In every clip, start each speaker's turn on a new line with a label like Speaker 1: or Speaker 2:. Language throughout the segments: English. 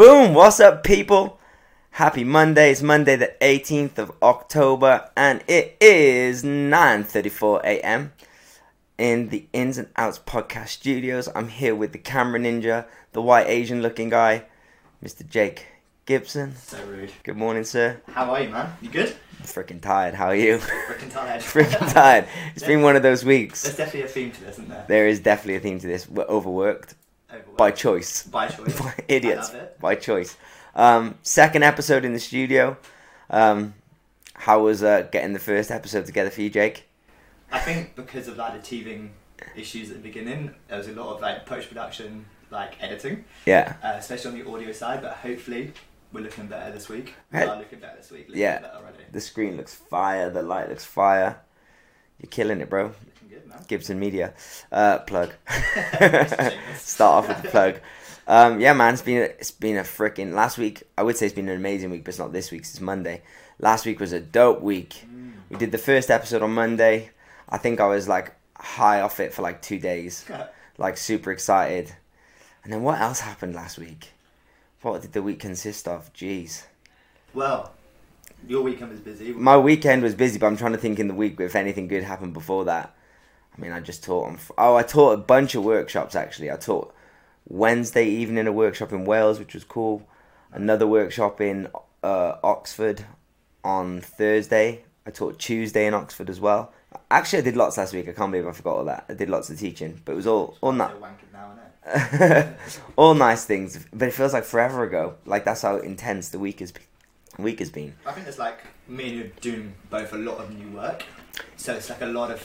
Speaker 1: Boom! What's up, people? Happy Monday. It's Monday the 18th of October, and it is 9:34 a.m. in the Ins and Outs podcast studios. I'm here with the camera ninja, the white Asian-looking guy, Mr. Jake Gibson.
Speaker 2: So rude.
Speaker 1: Good morning, sir.
Speaker 2: How are you, man? You good?
Speaker 1: Freaking tired. How are you?
Speaker 2: Freaking tired.
Speaker 1: Freaking tired. It's been one of those weeks.
Speaker 2: There's definitely a theme to this, isn't there?
Speaker 1: There is definitely a theme to this. We're overworked
Speaker 2: Overworked.
Speaker 1: by choice.
Speaker 2: By choice.
Speaker 1: by idiots
Speaker 2: I love it.
Speaker 1: by choice. Um, second episode in the studio. Um, how was uh, getting the first episode together for you, Jake?
Speaker 2: I think because of like the teething issues at the beginning, there was a lot of like post production, like editing,
Speaker 1: Yeah,
Speaker 2: uh, especially on the audio side. But hopefully, we're looking better this week. We are looking better this week. Looking
Speaker 1: Yeah.
Speaker 2: better already.
Speaker 1: the screen looks fire. The light looks fire. You're killing it, bro.
Speaker 2: Looking good, man.
Speaker 1: Gibson Media. Uh, plug. Start off with the plug. Um, yeah, man, it's been a, it's been a freaking last week. I would say it's been an amazing week, but it's not this week. It's Monday. Last week was a dope week.
Speaker 2: Mm.
Speaker 1: We did the first episode on Monday. I think I was like high off it for like two days. like super excited. And then what else happened last week? What did the week consist of? Jeez.
Speaker 2: well, your weekend was busy.
Speaker 1: My weekend was busy, but I'm trying to think in the week if anything good happened before that. I mean, I just taught on. Oh, I taught a bunch of workshops actually. I taught Wednesday evening a workshop in Wales, which was cool. Another workshop in uh, Oxford on Thursday. I taught Tuesday in Oxford as well. Actually, I did lots last week. I can't believe I forgot all that. I did lots of teaching, but it was all all
Speaker 2: So
Speaker 1: not
Speaker 2: wanking now, innit?
Speaker 1: all nice things, but it feels like forever ago. Like that's how intense the week has been. Week has been.
Speaker 2: I think it's like me and you doing both a lot of new work, so it's like a lot of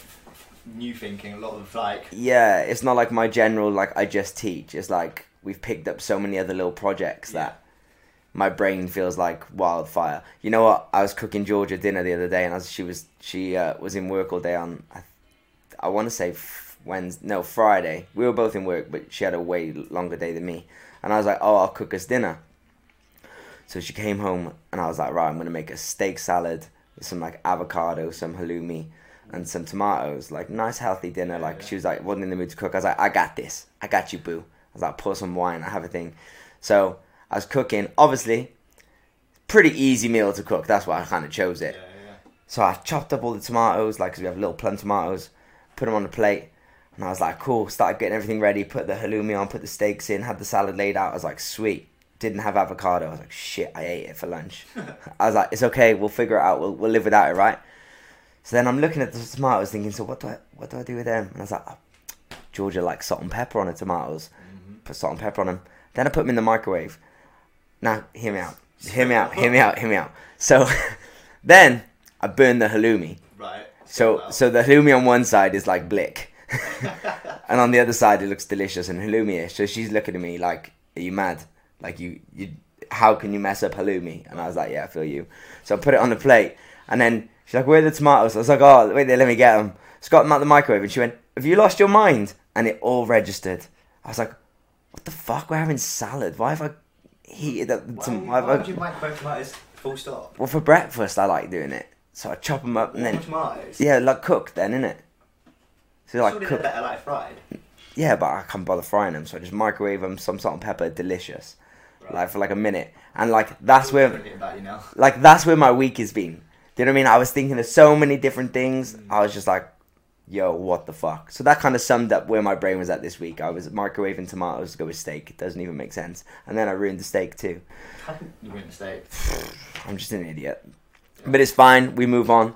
Speaker 2: new thinking, a lot of like
Speaker 1: Yeah, it's not like my general like I just teach. It's like we've picked up so many other little projects
Speaker 2: Yeah.
Speaker 1: that my brain feels like wildfire. You know what? I was cooking Georgia dinner the other day, and as she was she uh, was in work all day on. I, I want to say f- Wednesday, no Friday. We were both in work, but she had a way longer day than me. And I was like, oh, I'll cook us dinner. So she came home, and I was like, right, I'm gonna make a steak salad with some like avocado, some halloumi, and some tomatoes. Like nice healthy dinner. Like
Speaker 2: Yeah.
Speaker 1: she was like, wasn't in the mood to cook. I was like, I got this. I got you, boo. I was like, pour some wine. I have a thing. So I was cooking. Obviously, pretty easy meal to cook. That's why I kind of chose it.
Speaker 2: yeah.
Speaker 1: So I chopped up all the tomatoes, like 'cause we have little plum tomatoes, put them on the plate, and I was like, cool. Started getting everything ready, put the halloumi on, put the steaks in, had the salad laid out. I was like, sweet. Didn't have avocado. I was like, shit, I ate it for lunch. I was like, it's okay. We'll figure it out. We'll, we'll live without it, right? So then I'm looking at the tomatoes, thinking, so what do I what do I do with them? And I was like, oh, Georgia likes salt and pepper on the tomatoes.
Speaker 2: Mhm.
Speaker 1: Put salt and pepper on them. Then I put them in the microwave. Now, hear me out. Hear me out. Hear me out. Hear me out. So then I burn the halloumi.
Speaker 2: Right.
Speaker 1: So so the halloumi on one side is like blick, and on the other side it looks delicious and halloumi-ish. So she's looking at me like, "Are you mad? Like you you how can you mess up halloumi?" And I was like, "Yeah, I feel you." So I put it on the plate, and then she's like, "Where are the tomatoes?" I was like, "Oh, wait there, let me get them." Just got them out the microwave, and she went, "Have you lost your mind?" And it all registered. I was like, "What the fuck? We're having salad. Why have I heated up the
Speaker 2: why,
Speaker 1: tom-
Speaker 2: why,
Speaker 1: why
Speaker 2: would you microwave tomatoes full stop?
Speaker 1: Well, for breakfast I like doing it. So I chop them up and then
Speaker 2: tomatoes.
Speaker 1: yeah, like cooked then, innit? So like
Speaker 2: Surely
Speaker 1: cook.
Speaker 2: better like fried.
Speaker 1: Yeah, but I can't bother frying them, so I just microwave them, some salt and pepper, delicious,
Speaker 2: Right.
Speaker 1: like for like a minute, and like that's where,
Speaker 2: about you now.
Speaker 1: like that's where my week has been. Do you know what I mean? I was thinking of so many different things. I was just like, yo, what the fuck? So that kind of summed up where my brain was at this week. I was microwaving tomatoes to go with steak. It doesn't even make sense, and then I ruined the steak too.
Speaker 2: you made the steak.
Speaker 1: I'm just an idiot. But it's fine. We move on.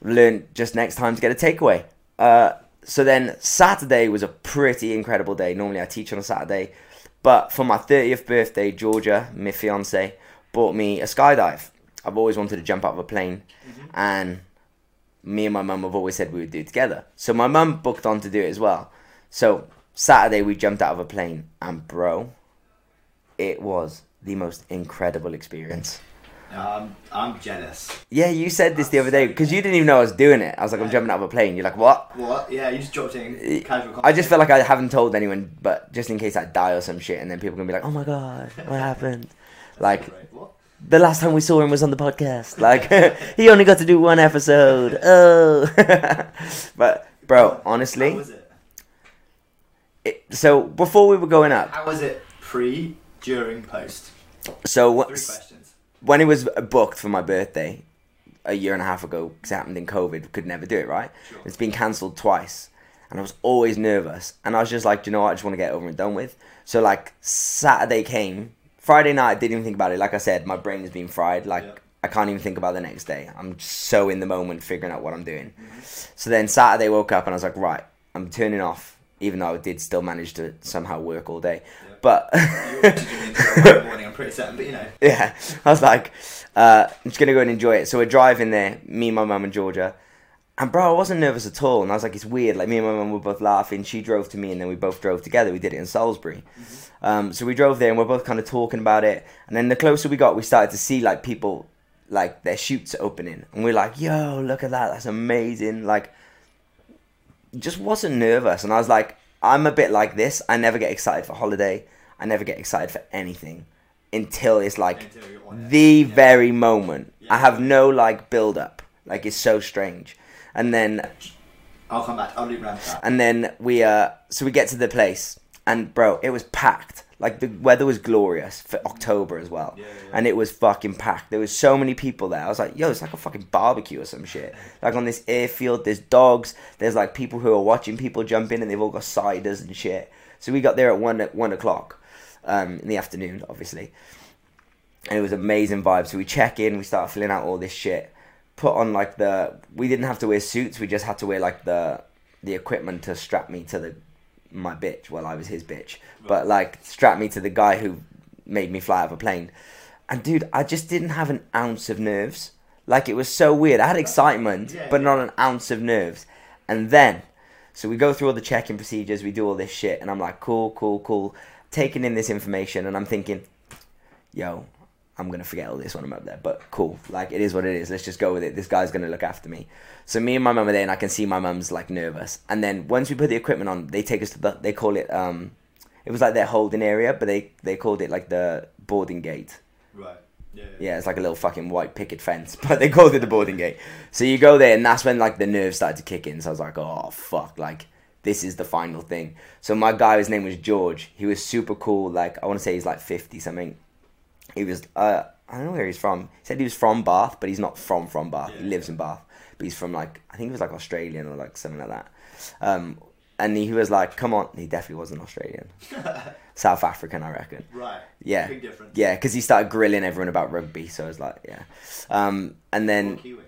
Speaker 1: Learn just next time to get a takeaway. Uh, so then Saturday was a pretty incredible day. Normally I teach on a Saturday, but for my 30th birthday, Georgia, my fiance, bought me a skydive. I've always wanted to jump out of a plane, and me and my mum have always said we would do it together. So my mum booked on to do it as well. So Saturday we jumped out of a plane, and bro, it was the most incredible experience.
Speaker 2: Um, I'm jealous.
Speaker 1: Yeah, you said this the other day because you didn't even know I was doing it. I was like, I'm jumping out of a plane. You're like, what?
Speaker 2: What? Yeah, you just dropped in casual.
Speaker 1: I just felt like I haven't told anyone, but just in case I die or some shit, and then people can be like, oh my god, what happened? Like
Speaker 2: What?
Speaker 1: The last time we saw him was on the podcast. Like he only got to do one episode. Oh, but bro, honestly,
Speaker 2: How was it?
Speaker 1: it, so before we were going up,
Speaker 2: How was it pre, during, post?
Speaker 1: So
Speaker 2: Three questions.
Speaker 1: when it was booked for my birthday a year and a half ago, because it happened in COVID, could never do it, right?
Speaker 2: Sure.
Speaker 1: It's been cancelled twice. And I was always nervous. And I was just like, "Do you know what? I just want to get over and done with. So, like, Saturday came. Friday night, I didn't even think about it. Like I said, my brain has been fried. Like,
Speaker 2: Yeah.
Speaker 1: I can't even think about the next day. I'm so in the moment figuring out what I'm doing.
Speaker 2: Mm-hmm.
Speaker 1: So then Saturday, woke up and I was like, right, I'm turning off. Even though I did still manage to somehow work all day.
Speaker 2: Yeah.
Speaker 1: But.
Speaker 2: You wanted to do the intro one morning, I'm pretty certain, but you know.
Speaker 1: yeah, I was like, uh, I'm just gonna go and enjoy it. So we're driving there, me, my mum, and Georgia. And bro, I wasn't nervous at all. And I was like, it's weird. Like me and my mum were both laughing. She drove to me, and then we both drove together. We did it in Salisbury. Um, so we drove there, and we're both kind of talking about it. And then the closer we got, we started to see like people, like their chutes opening, and we're like, yo, look at that. That's amazing. Like, just wasn't nervous. And I was like, I'm a bit like this. I never get excited for holiday. I never get excited for anything until it's like
Speaker 2: Until you're on it.
Speaker 1: the
Speaker 2: Yeah.
Speaker 1: very moment.
Speaker 2: Yeah.
Speaker 1: I have no like build up. Like it's so strange. And then
Speaker 2: I'll come back. I'll around that.
Speaker 1: and then we uh so we get to the place and bro, it was packed. Like the weather was glorious for October as well.
Speaker 2: Yeah, yeah.
Speaker 1: And it was fucking packed. There was so many people there. I was like, yo, it's like a fucking barbecue or some shit. Like on this airfield, there's dogs, there's like people who are watching people jump in and they've all got ciders and shit. So we got there at one at one o'clock, um, in the afternoon, obviously. And it was amazing vibes. So we check in, we start filling out all this shit. Put on like the we didn't have to wear suits, we just had to wear like the the equipment to strap me to the my bitch. Well, I was his bitch, but like strap me to the guy who made me fly out of a plane. And dude, I just didn't have an ounce of nerves. Like it was so weird. I had excitement,
Speaker 2: Yeah,
Speaker 1: but
Speaker 2: yeah.
Speaker 1: not an ounce of nerves. And then, so we go through all the check-in procedures, we do all this shit, and I'm like, cool, cool, cool, taking in this information, and I'm thinking, yo, I'm gonna forget all this when I'm up there. But cool, like it is what it is. Let's just go with it. This guy's gonna look after me. So me and my mum are there, and I can see my mum's like nervous. And then once we put the equipment on, they take us to the. They call it um, it was like their holding area, but they they called it like the boarding gate.
Speaker 2: Right. Yeah.
Speaker 1: Yeah, it's like a little fucking white picket fence, but they called it the boarding gate. So you go there, and that's when like the nerves started to kick in. So I was like, oh fuck, like this is the final thing. So my guy, his name was George. He was super cool. Like I want to say he's like fifty something. He was uh, I don't know where he's from. He said he was from Bath, but he's not from from Bath. He
Speaker 2: Yeah.
Speaker 1: lives in Bath, but he's from like I think he was like Australian or like something like that. Um, and he was like, come on, he definitely wasn't Australian, South African, I reckon.
Speaker 2: right.
Speaker 1: Yeah.
Speaker 2: Big difference.
Speaker 1: Yeah, because he started grilling everyone about rugby, so I was like, yeah. Um, and then
Speaker 2: Kiwi.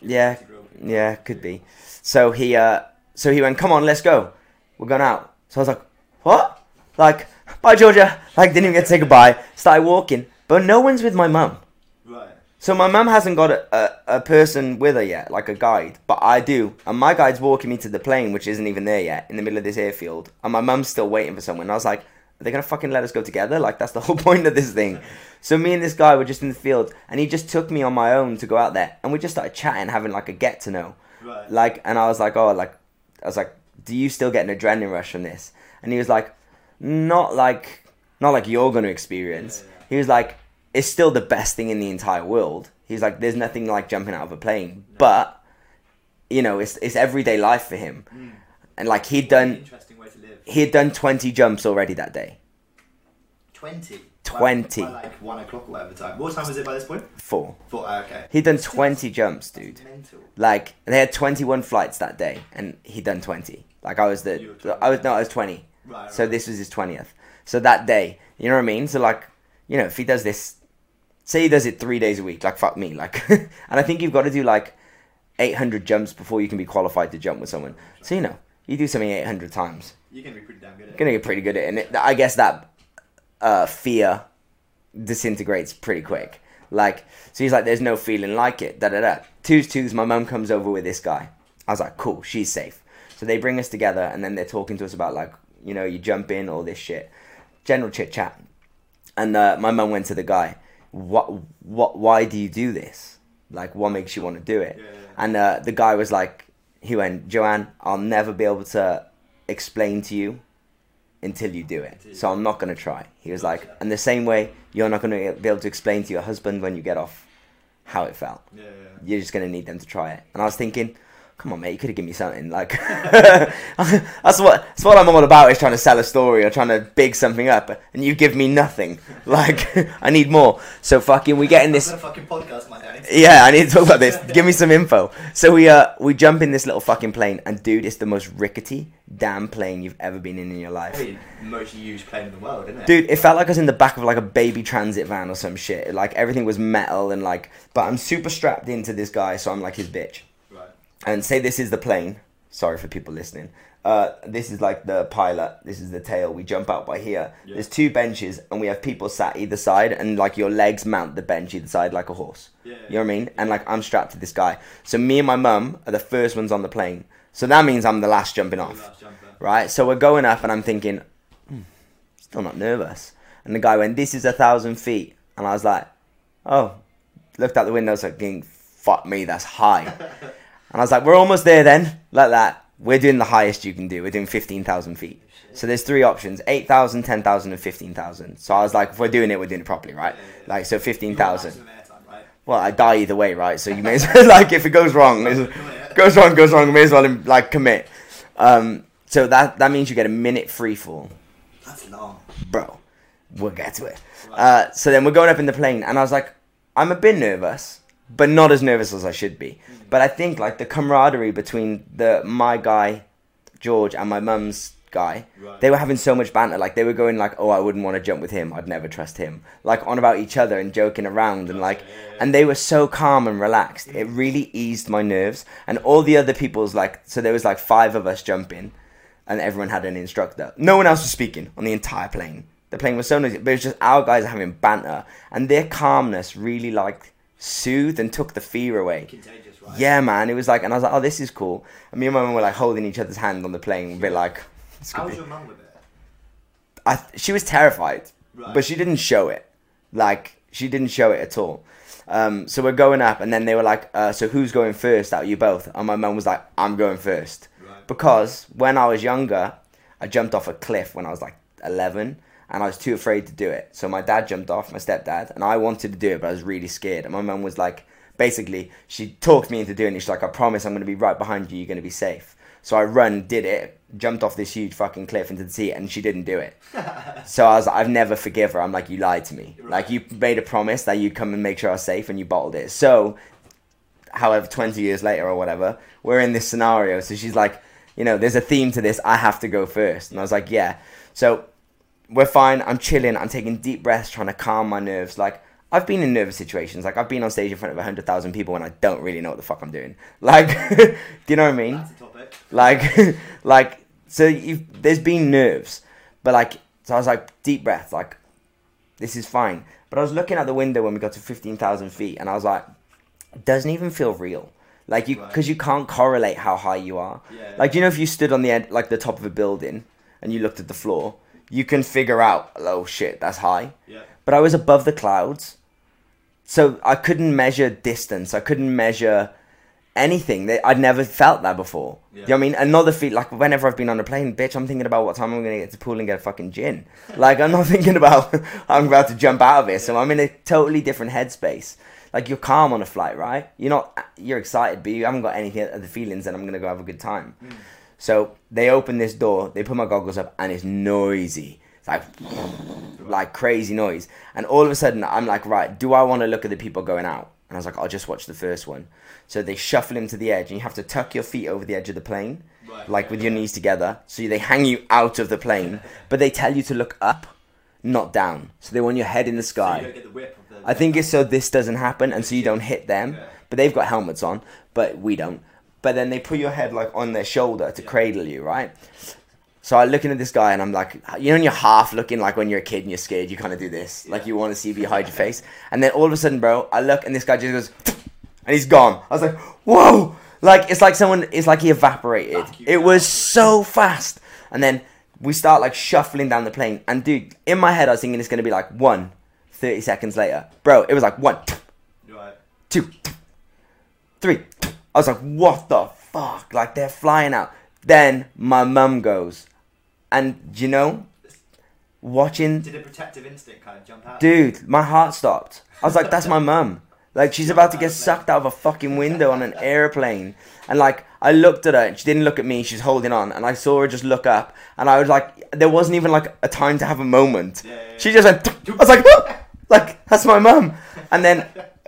Speaker 1: yeah,
Speaker 2: Kiwi grill.
Speaker 1: yeah, could be. So he, uh, so he went, come on, let's go. We're going out. So I was like, what? Like, bye, Georgia. Like, didn't even get to say goodbye. Started walking, but no one's with my mum.
Speaker 2: Right.
Speaker 1: So my mum hasn't got a, a, a person with her yet, like a guide, but I do. And my guide's walking me to the plane, which isn't even there yet, in the middle of this airfield. And my mum's still waiting for someone. And I was like, are they gonna fucking let us go together? Like that's the whole point of this thing. So me and this guy were just in the field, and he just took me on my own to go out there, and we just started chatting, having like a get to know.
Speaker 2: Right.
Speaker 1: Like, and I was like, oh, like, I was like, do you still get an adrenaline rush from this? And he was like, not like, not like you're gonna experience.
Speaker 2: Yeah, yeah.
Speaker 1: He was like, it's still the best thing in the entire world. He's like, there's nothing like jumping out of a plane, but you know, it's it's everyday life for him.
Speaker 2: Mm.
Speaker 1: And like he'd done,
Speaker 2: Interesting way to live.
Speaker 1: he'd done twenty jumps already that day.
Speaker 2: Twenty.
Speaker 1: 20.
Speaker 2: By, like one o'clock or whatever time. What time was it by this point?
Speaker 1: Four.
Speaker 2: Four. oh, okay.
Speaker 1: He'd done twenty jumps, dude.
Speaker 2: Mental.
Speaker 1: Like they had twenty one flights that day, and he'd done twenty. Like I was the,
Speaker 2: 20.
Speaker 1: I was no, I was twenty.
Speaker 2: Right.
Speaker 1: So this was his twentieth. So that day, you know what I mean? So like, you know, if he does this, say he does it three days a week, like fuck me, like, and I think you've got to do like eight hundred jumps before you can be qualified to jump with someone. So you know, you do something eight hundred times,
Speaker 2: You're gonna be pretty damn good at
Speaker 1: you're
Speaker 2: it.
Speaker 1: gonna get pretty good at it. And it, I guess that uh, fear disintegrates pretty quick. Like, so he's like, "There's no feeling like it." Da da da. Twos twos. My mum comes over with this guy. I was like, "Cool, she's safe." So they bring us together, and then they're talking to us about like, you know, you jump in, all this shit, general chit chat. And uh, my mum went to the guy, "What? What? Why do you do this? Like, what makes you want to do it?"
Speaker 2: Yeah.
Speaker 1: And uh, the guy was like, he went, Joanne, I'll never be able to explain to you until you do it. So I'm not going to try. He was like, and the same way, you're not going to be able to explain to your husband when you get off how it felt.
Speaker 2: Yeah, yeah.
Speaker 1: You're just going to need them to try it. And I was thinking, come on, mate, you could have given me something. Like, that's what that's what I'm all about is trying to sell a story or trying to big something up, and you give me nothing. Like, I need more. So fucking, we get in this.
Speaker 2: Fucking podcast, my dad.
Speaker 1: Yeah, I need to talk about this. Give me some info. So we uh we jump in this little fucking plane, and dude, it's the most rickety damn plane you've ever been in in your life.
Speaker 2: Probably the most used plane in the world, isn't it?
Speaker 1: Dude, it felt like I was in the back of like a baby transit van or some shit. Like everything was metal and like, but I'm super strapped into this guy, so I'm like his bitch. And say this is the plane. Sorry for people listening. Uh, this is like the pilot. This is the tail. We jump out by here.
Speaker 2: Yeah.
Speaker 1: There's two benches, and we have people sat either side, and like your legs mount the bench either side like a horse.
Speaker 2: Yeah.
Speaker 1: You know what I mean? And like I'm strapped to this guy. So me and my mum are the first ones on the plane. So that means I'm the last jumping off
Speaker 2: last
Speaker 1: right? So we're going up, and I'm thinking, hmm, still not nervous. And the guy went, "This is a thousand feet," and I was like, "Oh." Looked out the window, was like, "Fuck me, that's high." and I was like, "We're almost there, then." Like that. We're doing the highest you can do. We're doing fifteen thousand feet. So there's three options: 8,000, 10,000, and 15,000. So I was like, if we're doing it, we're doing it properly, right? Like, so 15,000.
Speaker 2: right?
Speaker 1: Well, I die either way, right? So you may as well, like, if it goes wrong, goes wrong, goes wrong, may as well, like, commit. Um, so that, that means you get a minute free fall
Speaker 2: That's long.
Speaker 1: bro, we'll get to it.
Speaker 2: Right.
Speaker 1: Uh, so then we're going up in the plane, and I was like, I'm a bit nervous, but not as nervous as I should be. But I think like the camaraderie between the my guy, George, and my mum's guy,
Speaker 2: Right.
Speaker 1: they were having so much banter. Like they were going like, "Oh, I wouldn't want to jump with him. I'd never trust him." Like on about each other and joking around, and like,
Speaker 2: yeah, yeah.
Speaker 1: and they were so calm and relaxed. It mm. really eased my nerves. And all the other people's like, so there was like five of us jumping and everyone had an instructor. No one else was speaking on the entire plane. The plane was so noisy, but it was just our guys having banter, and their calmness really like soothed and took the fear away.
Speaker 2: Contagious, right?
Speaker 1: Yeah, man, it was like, and I was like, oh, this is cool. And me and my mum were like holding each other's hand on the plane, a bit like,
Speaker 2: How was your mum with it?
Speaker 1: I, she was terrified,
Speaker 2: Right.
Speaker 1: but she didn't show it. Like she didn't show it at all. Um, so we're going up, and then they were like, uh, "So who's going first out of you both?" And my mum was like, "I'm going first.
Speaker 2: Right.
Speaker 1: because when I was younger, I jumped off a cliff when I was like 11, and I was too afraid to do it. So my dad jumped off, my stepdad, and I wanted to do it, but I was really scared. And my mum was like, basically, she talked me into doing it. She's like, "I promise, I'm going to be right behind you. You're going to be safe." So I run, did it, jumped off this huge fucking cliff into the sea, and she didn't do it. So I was, like, I've never forgive her. I'm like, you lied to me. Like you made a promise that you'd come and make sure I was safe, and you bottled it. So, however, 20 years later or whatever, we're in this scenario. So she's like, you know, there's a theme to this. I have to go first, and I was like, yeah. So we're fine. I'm chilling. I'm taking deep breaths, trying to calm my nerves. Like I've been in nervous situations. Like I've been on stage in front of hundred thousand people, and I don't really know what the fuck I'm doing. Like, do you know what I mean?
Speaker 2: That's a topic.
Speaker 1: like like so you there's been nerves but like so i was like deep breath like this is fine but i was looking out the window when we got to 15000 feet and i was like it doesn't even feel real like you
Speaker 2: Right.
Speaker 1: because you can't correlate how high you are
Speaker 2: Yeah.
Speaker 1: like you know if you stood on the end like the top of a building and you looked at the floor you can figure out oh shit that's high
Speaker 2: Yeah.
Speaker 1: but I was above the clouds, so I couldn't measure distance. I couldn't measure anything. I'd never felt that before.
Speaker 2: Yeah.
Speaker 1: You know what I mean? Another feat, like whenever I've been on a plane, bitch, I'm thinking about what time I'm gonna get to pool and get a fucking gin. Like I'm not thinking about I'm about to jump out of it. So I'm in a totally different headspace. Like you're calm on a flight, right? You're not. You're excited, but you haven't got anything of the feelings that I'm gonna go have a good time. Mm. So they open this door, they put my goggles up, and it's noisy. It's like, like crazy noise. And all of a sudden, I'm like, right, do I want to look at the people going out? And I was like, I'll just watch the first one. So they shuffle him to the edge, and you have to tuck your feet over the edge of the plane,
Speaker 2: Right.
Speaker 1: like with your knees together. So they hang you out of the plane, but they tell you to look up, not down. So they want your head in the
Speaker 2: So
Speaker 1: sky.
Speaker 2: you don't get the whip of the.
Speaker 1: I think it's so this doesn't happen and so you don't hit them.
Speaker 2: Yeah.
Speaker 1: But they've got helmets on, but we don't. But then they put your head like on their shoulder to
Speaker 2: Yeah.
Speaker 1: cradle you, right? So I'm looking at this guy and I'm like, you know, when you're half looking like when you're a kid and you're scared, you kind of do this, like you want to see behind your face. And then all of a sudden, bro, I look and this guy just goes, and he's gone. I was like, whoa! Like it's like someone, it's like he evaporated. It was so fast. And then we start like shuffling down the plane. And dude, in my head, I was thinking it's gonna be like one, 30 seconds later, bro. It was like one,
Speaker 2: Right.
Speaker 1: two, three. I was like, what the fuck? Like they're flying out. Then my mum goes, and you know, watching,
Speaker 2: Did a protective instinct kind of jump out?
Speaker 1: dude, my heart stopped. I was like, that's my mum. Like she's about to get sucked out of a fucking window on an airplane, and like I looked at her and she didn't look at me. she's holding on, and I saw her just look up, and I was like, there wasn't even like a time to have a moment.
Speaker 2: Yeah, yeah, yeah.
Speaker 1: She just went. I was like, like that's my mum. And then,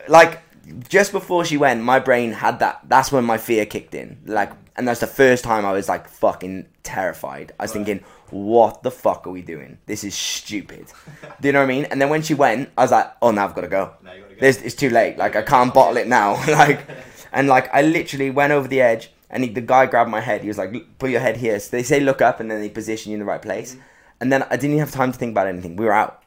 Speaker 1: like, just before she went, my brain had that. That's when my fear kicked in. Like, and that's the first time I was like fucking terrified. I was thinking, what the fuck are we doing? This is stupid. Do you know what I mean? And then when she went, I was like, oh, now I've got to go.
Speaker 2: Now you gotta go.
Speaker 1: There's, it's too late. Like I can't bottle it now. like, and like I literally went over the edge, and he, the guy grabbed my head. He was like, "Put your head here." So they say look up, and then they position you in the right place. Mm-hmm. And then I didn't even have time to think about anything. We were out.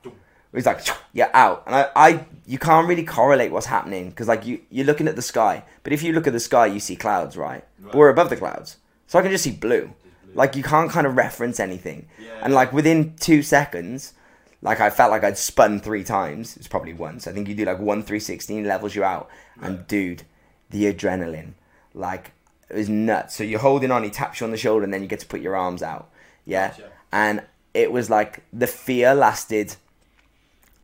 Speaker 1: Was like you're out, and I, I you can't really correlate what's happening because like you you're looking at the sky, but if you look at the sky, you see clouds, right? But we're above the clouds, so I can just see blue.
Speaker 2: Blue.
Speaker 1: Like you can't kind of reference anything,
Speaker 2: Yeah.
Speaker 1: and like within two seconds, like I felt like I'd spun three times. It's probably once. I think you do like one three sixteen levels you out, and dude, the adrenaline, like it was nuts. So you're holding on, he taps you on the shoulder, and then you get to put your arms out. Yeah,
Speaker 2: Gotcha.
Speaker 1: and it was like the fear lasted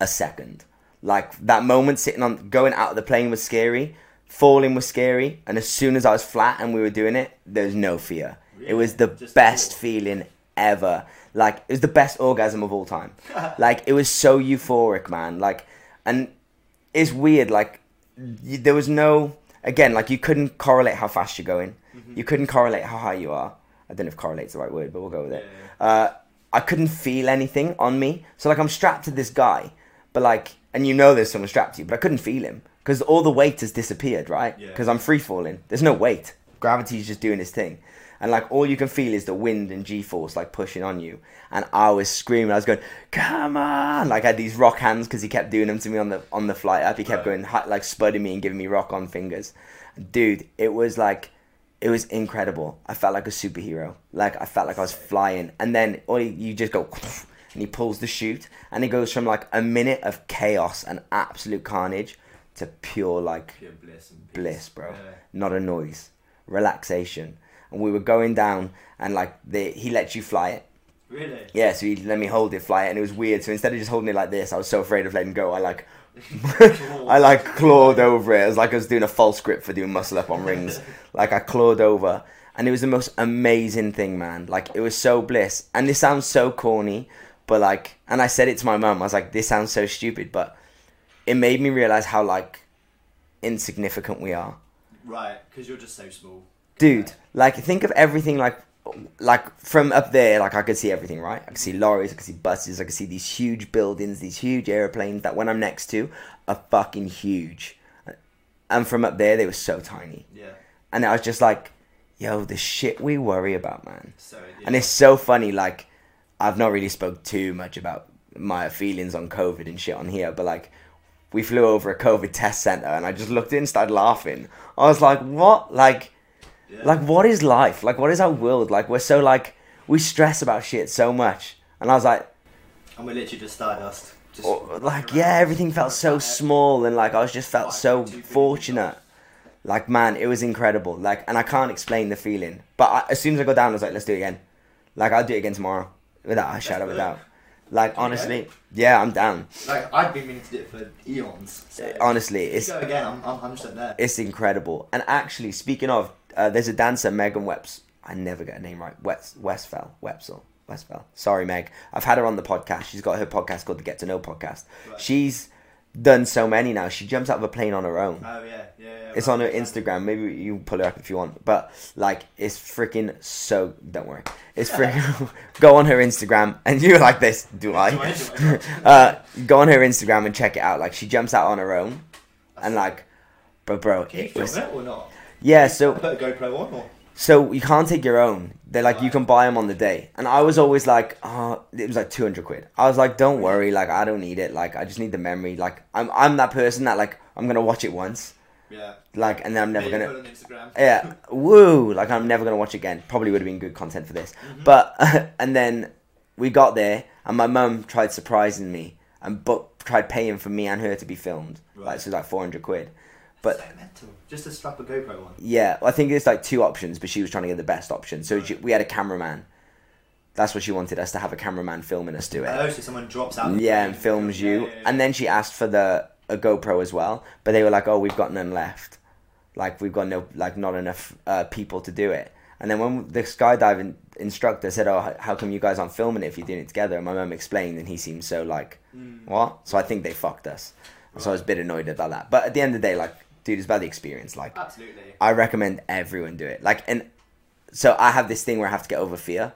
Speaker 1: a second. Like that moment sitting on going out of the plane was scary, falling was scary, and as soon as I was flat and we were doing it, there was no fear. It was the
Speaker 2: Just
Speaker 1: best
Speaker 2: thought.
Speaker 1: feeling ever. Like it was the best orgasm of all time. like it was so euphoric, man. Like, and it's weird. Like there was no again. Like you couldn't correlate how fast you're going.
Speaker 2: Mm-hmm.
Speaker 1: You couldn't correlate how high you are. I don't know if correlate's the right word, but we'll go with it.
Speaker 2: Yeah,
Speaker 1: Uh, I couldn't feel anything on me. So like I'm strapped to this guy, but like, and you know there's someone strapped to you, but I couldn't feel him because all the weight has disappeared, right?
Speaker 2: Yeah.
Speaker 1: Because I'm free falling. There's no weight. Gravity's just doing its thing. And like all you can feel is the wind and G-force like pushing on you. And I was screaming. I was going, "Come on!" Like I had these rock hands because he kept doing them to me on the on the flight up. He kept
Speaker 2: Right.
Speaker 1: going like spudding me and giving me rock on fingers. Dude, it was like it was incredible. I felt like a superhero. Like I felt like I was flying. And then all you, you just go and he pulls the chute and it goes from like a minute of chaos and absolute carnage to pure like
Speaker 2: Pure bliss and
Speaker 1: bliss, bro.
Speaker 2: Yeah.
Speaker 1: Not a noise, relaxation. And we were going down and like the he lets you fly it.
Speaker 2: Really?
Speaker 1: Yeah, so he let me hold it, fly it, and it was weird. So instead of just holding it like this, I was so afraid of letting go. I like, I like clawed over it. It was like I was doing a false grip for doing muscle up on rings. Like I clawed over, and it was the most amazing thing, man. Like it was so bliss. And this sounds so corny, but like, and I said it to my mum. I was like, this sounds so stupid, but it made me realize how like insignificant we are
Speaker 2: Right, because you're just so small.
Speaker 1: dude like think of everything like like from up there like i could see everything right i could see lorries i could see buses i could see these huge buildings these huge airplanes that when i'm next to are fucking huge and from up there they were so tiny
Speaker 2: Yeah.
Speaker 1: and i was just like yo the shit we worry about man
Speaker 2: So. Yeah.
Speaker 1: and it's so funny like i've not really spoke too much about my feelings on covid and shit on here but like we flew over a covid test center and i just looked in and started laughing. I was like what? Like
Speaker 2: yeah.
Speaker 1: like what is life? Like what is our world? Like we're so like we stress about shit so much. And i was like
Speaker 2: And we're literally just stardust. Just
Speaker 1: oh, like yeah everything felt so small and like i was just felt so fortunate. Like man it was incredible. Like and i can't explain the feeling but I, as soon as i got down i was like let's do it again. Like i'll do it again tomorrow without a shadow of a doubt like honestly yeah i'm down
Speaker 2: Like I've been meaning to do it for eons. So
Speaker 1: honestly it's
Speaker 2: you go again. I'm, I'm 100 percent there.
Speaker 1: it's incredible. And actually, speaking of, uh, there's a dancer, Megan Weps. I never get her name right. West Westfell, Wepsel, Westfell. Sorry, Meg. I've had her on the podcast. She's got her podcast called the Get to Know podcast.
Speaker 2: Right.
Speaker 1: She's done so many now. She jumps out of a plane on her own.
Speaker 2: Oh yeah, yeah. yeah
Speaker 1: It's
Speaker 2: right,
Speaker 1: on her
Speaker 2: yeah.
Speaker 1: Instagram. Maybe you pull her up if you want. But like, it's freaking so. Don't worry. It's freaking. go on her Instagram and you like this. Do I?
Speaker 2: Do I? Do I?
Speaker 1: uh, go on her Instagram and check it out. Like she jumps out on her own, and like, bro, bro,
Speaker 2: Can you
Speaker 1: it
Speaker 2: film
Speaker 1: was.
Speaker 2: it or not?
Speaker 1: Yeah, so
Speaker 2: Put a GoPro on or?
Speaker 1: So you can't take your own. They're like you can buy them on the day, and I was always like, oh, it was like two hundred quid. I was like, don't worry, like I don't need it. Like I just need the memory. Like I'm I'm that person that like I'm gonna watch it once,
Speaker 2: Yeah.
Speaker 1: like, and then I'm never
Speaker 2: Maybe
Speaker 1: gonna.
Speaker 2: on
Speaker 1: Yeah, woo! Like I'm never gonna watch again. Probably would have been good content for this,
Speaker 2: Mm-hmm.
Speaker 1: but and then we got there, and my mum tried surprising me and book tried paying for me and her to be filmed. Like so, it was like four hundred quid. But
Speaker 2: so mental. Just to strap a GoPro on.
Speaker 1: Yeah, I think there's like two options, but she was trying to get the best option. So
Speaker 2: Right.
Speaker 1: she, we had a cameraman. That's what she wanted us to have a cameraman filming us do it.
Speaker 2: Oh, so someone drops out.
Speaker 1: yeah, and films you.
Speaker 2: Yeah, yeah, yeah.
Speaker 1: And then she asked for the a GoPro as well, but they were like, "Oh, we've got none left." Like we've got no like not enough uh, people to do it. And then when the skydiving instructor said, "Oh, how come you guys aren't filming it if you're doing it together?" And my mum explained, and he seemed so like,
Speaker 2: Mm.
Speaker 1: "What?" So I think they fucked us. So I was a bit annoyed about that. But at the end of the day, like, dude, it's about the experience. Like,
Speaker 2: Absolutely.
Speaker 1: I recommend everyone do it. Like, and so I have this thing where I have to get over fear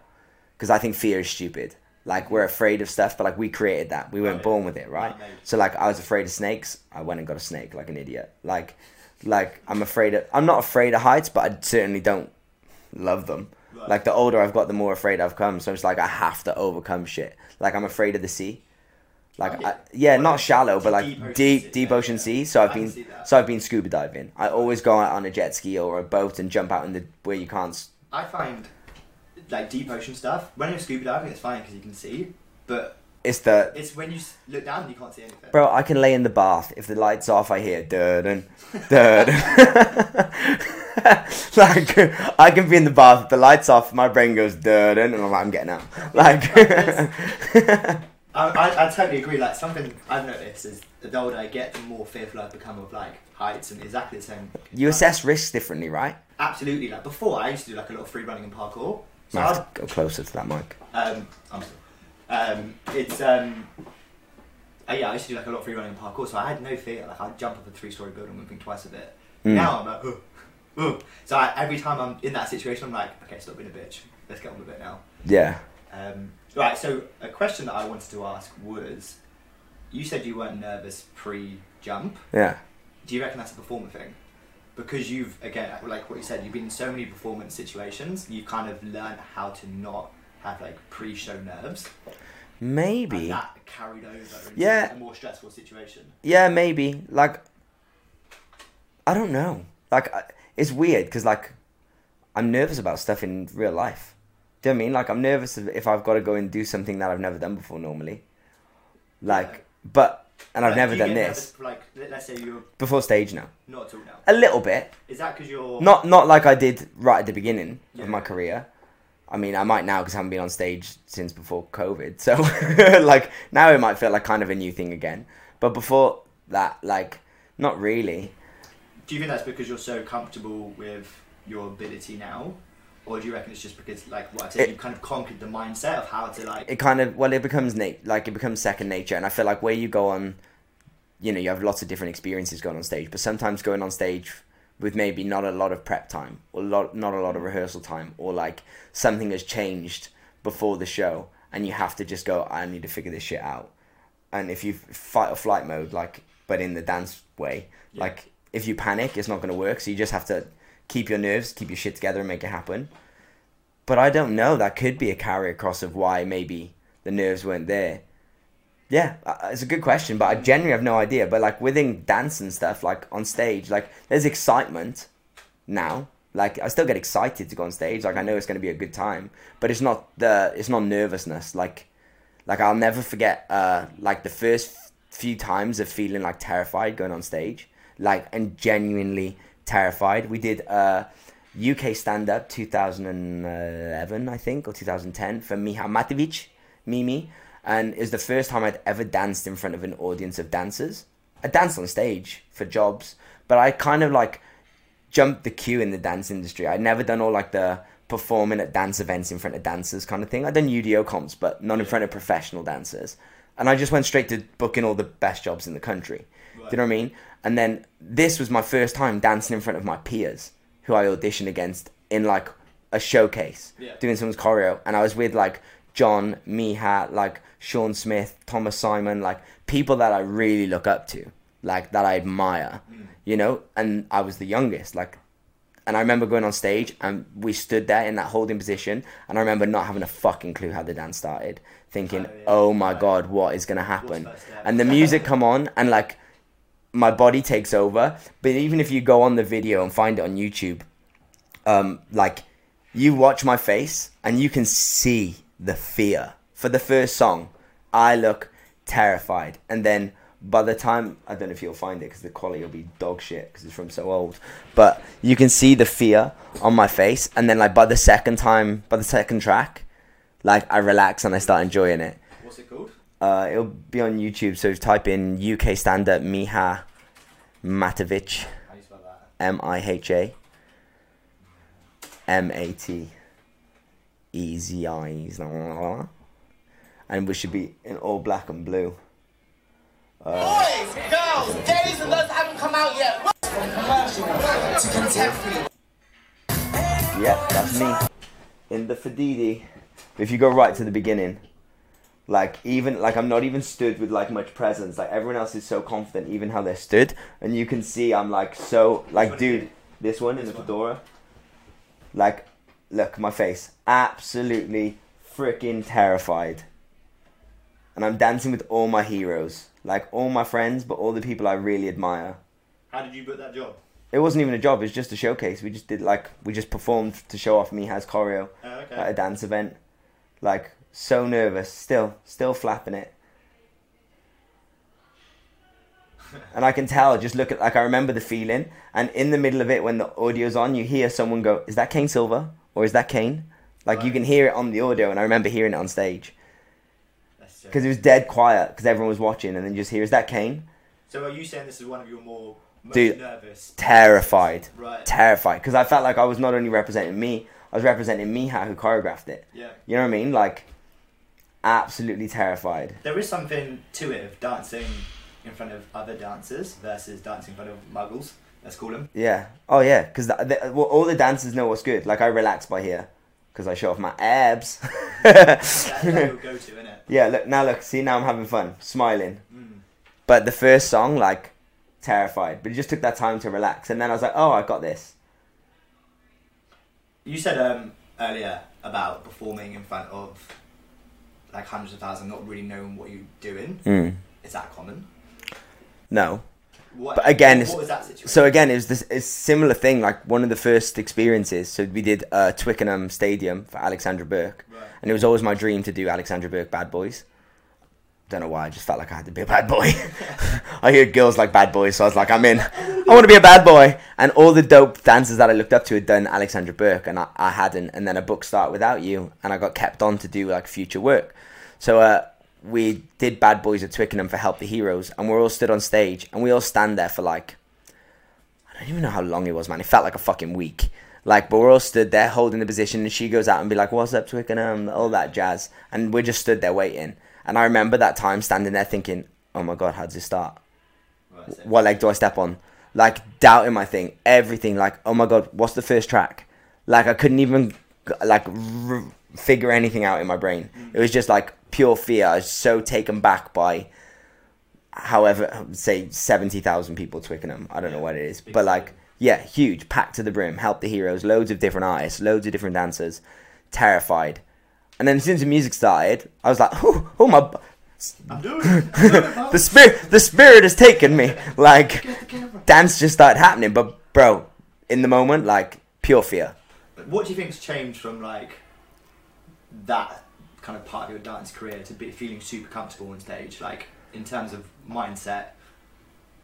Speaker 1: because I think fear is stupid. Like, we're afraid of stuff, but like we created that. We weren't
Speaker 2: Right.
Speaker 1: born with it, right?
Speaker 2: Right.
Speaker 1: So like, I was afraid of snakes. I went and got a snake like an idiot. Like, like I'm afraid of. I'm not afraid of heights, but I certainly don't love them.
Speaker 2: Right.
Speaker 1: Like the older I've got, the more afraid I've come. So it's like I have to overcome shit. Like I'm afraid of the sea. Like
Speaker 2: yeah.
Speaker 1: I, yeah, not shallow, but
Speaker 2: deep
Speaker 1: like
Speaker 2: ocean
Speaker 1: deep,
Speaker 2: sea,
Speaker 1: deep ocean
Speaker 2: yeah.
Speaker 1: sea. So I've been, so I've been scuba diving. I always go out on a jet ski or a boat and jump out in the where you can't.
Speaker 2: I find like deep ocean stuff. When you're scuba diving, it's fine because you can see, but
Speaker 1: It's the
Speaker 2: it's when you look down and you can't see anything.
Speaker 1: bro. I can lay in the bath if the lights off. I hear dun dun. like I can be in the bath. If the lights off, my brain goes dun and I'm like, I'm getting out. Like.
Speaker 2: I, I, I totally agree. Like something I've noticed is the older I get, the more fearful I've become of like heights and exactly the same.
Speaker 1: You assess risks differently, right?
Speaker 2: Absolutely. Like before, I used to do like a lot of free running and parkour. So I'd,
Speaker 1: go closer to that mic.
Speaker 2: um, I'm sorry. Um, it's um, uh, yeah, I used to do like a lot of free running and parkour, so I had no fear. Like I'd jump up a three-story building, moving twice a bit.
Speaker 1: Mm.
Speaker 2: Now I'm like, oh, oh. so I, every time I'm in that situation, I'm like, okay, stop being a bitch. Let's get on with it now.
Speaker 1: Yeah.
Speaker 2: Um, right. So a question that I wanted to ask was, you said you weren't nervous pre-jump.
Speaker 1: Yeah.
Speaker 2: Do you reckon that's a performer thing? Because you've again, like what you said, you've been in so many performance situations. You kind of learned how to not have like pre-show nerves. And
Speaker 1: Maybe.
Speaker 2: that carried over into
Speaker 1: Yeah.
Speaker 2: a more stressful situation.
Speaker 1: Yeah, maybe. Like, I don't know. Like, it's weird because like, I'm nervous about stuff in real life. Do you know I mean? Like, I'm nervous if- I've got to go and do something that I've never done before normally. Like, but and I've never
Speaker 2: do you
Speaker 1: done
Speaker 2: get
Speaker 1: this
Speaker 2: nervous Like, let- let's say you're
Speaker 1: before stage now.
Speaker 2: not at all now.
Speaker 1: A little bit.
Speaker 2: Is that because you're
Speaker 1: Not not like I did right at the beginning
Speaker 2: Yeah.
Speaker 1: of my career. I mean, I might now because I haven't been on stage since before COVID. So, like now it might feel like kind of a new thing again. But before that, like, not really.
Speaker 2: Do you think that's because you're so comfortable with your ability now, or do you reckon it's just because, like what I said, you kind of conquered the mindset of how to like?
Speaker 1: It kind of well, it becomes nat- like it becomes second nature, and I feel like where you go on, you know, you have lots of different experiences going on stage, but sometimes going on stage with maybe not a lot of prep time or lot, not a lot of mm. rehearsal time, or like something has changed before the show, and you have to just go, I need to figure this shit out. And if you fight or flight mode, like, but in the dance way,
Speaker 2: Yeah.
Speaker 1: like if you panic, it's not going to work. So you just have to keep your nerves, keep your shit together, and make it happen. But I don't know. That could be a carry across of why maybe the nerves weren't there. Yeah, uh, it's a good question, but I genuinely have no idea. But like within dance and stuff, like on stage, like there's excitement now. Like I still get excited to go on stage. Like I know it's going to be a good time, but it's not the it's not nervousness. Like like I'll never forget uh like the first few times of feeling like terrified going on stage, like and genuinely terrified. We did uh UK stand up 2011 I think or 2010 for Miha Matevzic, Mimi, and it was the first time I'd ever danced in front of an audience of dancers. I danced on stage for jobs, but I kind of like jumped the queue in the dance industry. I'd never done all like the performing at dance events in front of dancers kind of thing. I'd done UDO comps, but not in front of professional dancers. And I just went straight to booking all the best jobs in the country. Do you know what I mean? And then this was my first time dancing in front of my peers who I auditioned against in like a showcase,
Speaker 2: Yeah.
Speaker 1: doing someone's choreo. And I was with like John, Miha, like Sean Smith, Thomas Simon, like people that I really look up to, like that I admire, you know? And I was the youngest, like, and I remember going on stage and we stood there in that holding position. And I remember not having a fucking clue how the dance started, thinking,
Speaker 2: Oh, yeah.
Speaker 1: oh my God, what is going to happen? And the music come on and like, my body takes over. But even if you go on the video and find it on YouTube, um, like you watch my face and you can see the fear for the first song. I look terrified, and then by the time I don't know if you'll find it because the quality will be dog shit because it's from so old. But you can see the fear on my face, and then like by the second time, by the second track, like I relax and I start enjoying it.
Speaker 2: What's it called?
Speaker 1: Uh, it'll be on YouTube. So type in UK stand up Miha Matevzic.
Speaker 2: How do you spell that?
Speaker 1: M I H A M A T E Z And we should be in all black and blue.
Speaker 3: Boys, girls, gays and those that haven't come out yet. From commercial to contemporary.
Speaker 1: Yeah, that's me. In the Fadidi. If you go right to the beginning, like even like I'm not even stood with like much presence. Like everyone else is so confident, even how they're stood, and you can see I'm like so like dude, this one in the fedora. Like, look my face, absolutely freaking terrified. And I'm dancing with all my heroes, like all my friends, but all the people I really admire.
Speaker 2: How did you book that job?
Speaker 1: It wasn't even a job; it was just a showcase. We just did like we just performed to show off me has choreo
Speaker 2: Oh, okay.
Speaker 1: at a dance event. Like so nervous, still, still flapping it. And I can tell, just look at like I remember the feeling, and in the middle of it, when the audio's on, you hear someone go, "Is that Kane Silver or is that Kane?" Like you can hear it on the audio, and I remember hearing it on stage because it was dead quiet because everyone was watching, and then you just hear, "Is that Kane?"
Speaker 2: So are you saying this is one of your more most
Speaker 1: Dude,
Speaker 2: nervous?
Speaker 1: Terrified,
Speaker 2: Right.
Speaker 1: terrified, because I felt like I was not only representing me, I was representing Miha who choreographed it.
Speaker 2: yeah.
Speaker 1: You know what I mean? Like, absolutely terrified.
Speaker 2: There is something to it of dancing in front of other dancers versus dancing in front of muggles. Let's call them.
Speaker 1: Yeah. Oh yeah, because well, all the dancers know what's good. Like I relax by here because I show off my abs.
Speaker 2: That's your go-to, isn't
Speaker 1: yeah. Look now. Look. See now I'm having fun, smiling.
Speaker 2: Mm.
Speaker 1: But the first song, like, terrified. But it just took that time to relax, and then I was like, oh, I got this.
Speaker 2: You said um, earlier about performing in front of like hundreds of thousands, not really knowing what you're doing.
Speaker 1: Mm.
Speaker 2: Is that common?
Speaker 1: No.
Speaker 2: What,
Speaker 1: But again,
Speaker 2: what, was that situation?
Speaker 1: So again, it was this it's similar thing. Like one of the first experiences. So we did uh, Twickenham Stadium for Alexandra Burke,
Speaker 2: Right.
Speaker 1: and it was always my dream to do Alexandra Burke Bad Boys. Don't know why. I just felt like I had to be a bad boy. I heard girls like bad boys, so I was like, I'm in. I want to be a bad boy. And all the dope dancers that I looked up to had done Alexandra Burke, and I, I hadn't. And then a book start without you, and I got kept on to do like future work. So uh, we did Bad Boys at Twickenham for Help the Heroes, and we're all stood on stage, and we all stand there for like I don't even know how long it was, man. It felt like a fucking week. Like, but we're all stood there holding the position, and she goes out and be like, "What's up, Twickenham?" All that jazz, and we're just stood there waiting. And I remember that time standing there thinking, "Oh my god, how does it start?
Speaker 2: Right,
Speaker 1: What leg do I step on?" Like doubting my thing, everything. Like, "Oh my god, what's the first track?" Like I couldn't even like r- figure anything out in my brain. Mm. It was just like pure fear. I was so taken back by however say 70,000 people Twickenham. I don't know what it is. But like yeah, huge, packed to the brim, help the heroes, loads of different artists, loads of different dancers, terrified. And then as soon as the music started, I was like, oh, oh my,
Speaker 2: I'm doing it. I'm doing it,
Speaker 1: the spirit, the spirit has taken me. Like,
Speaker 2: Get the camera.
Speaker 1: dance just started happening. But bro, in the moment, like pure fear.
Speaker 2: What do you think's changed from like that kind of part of your dance career to be feeling super comfortable on stage, like in terms of mindset?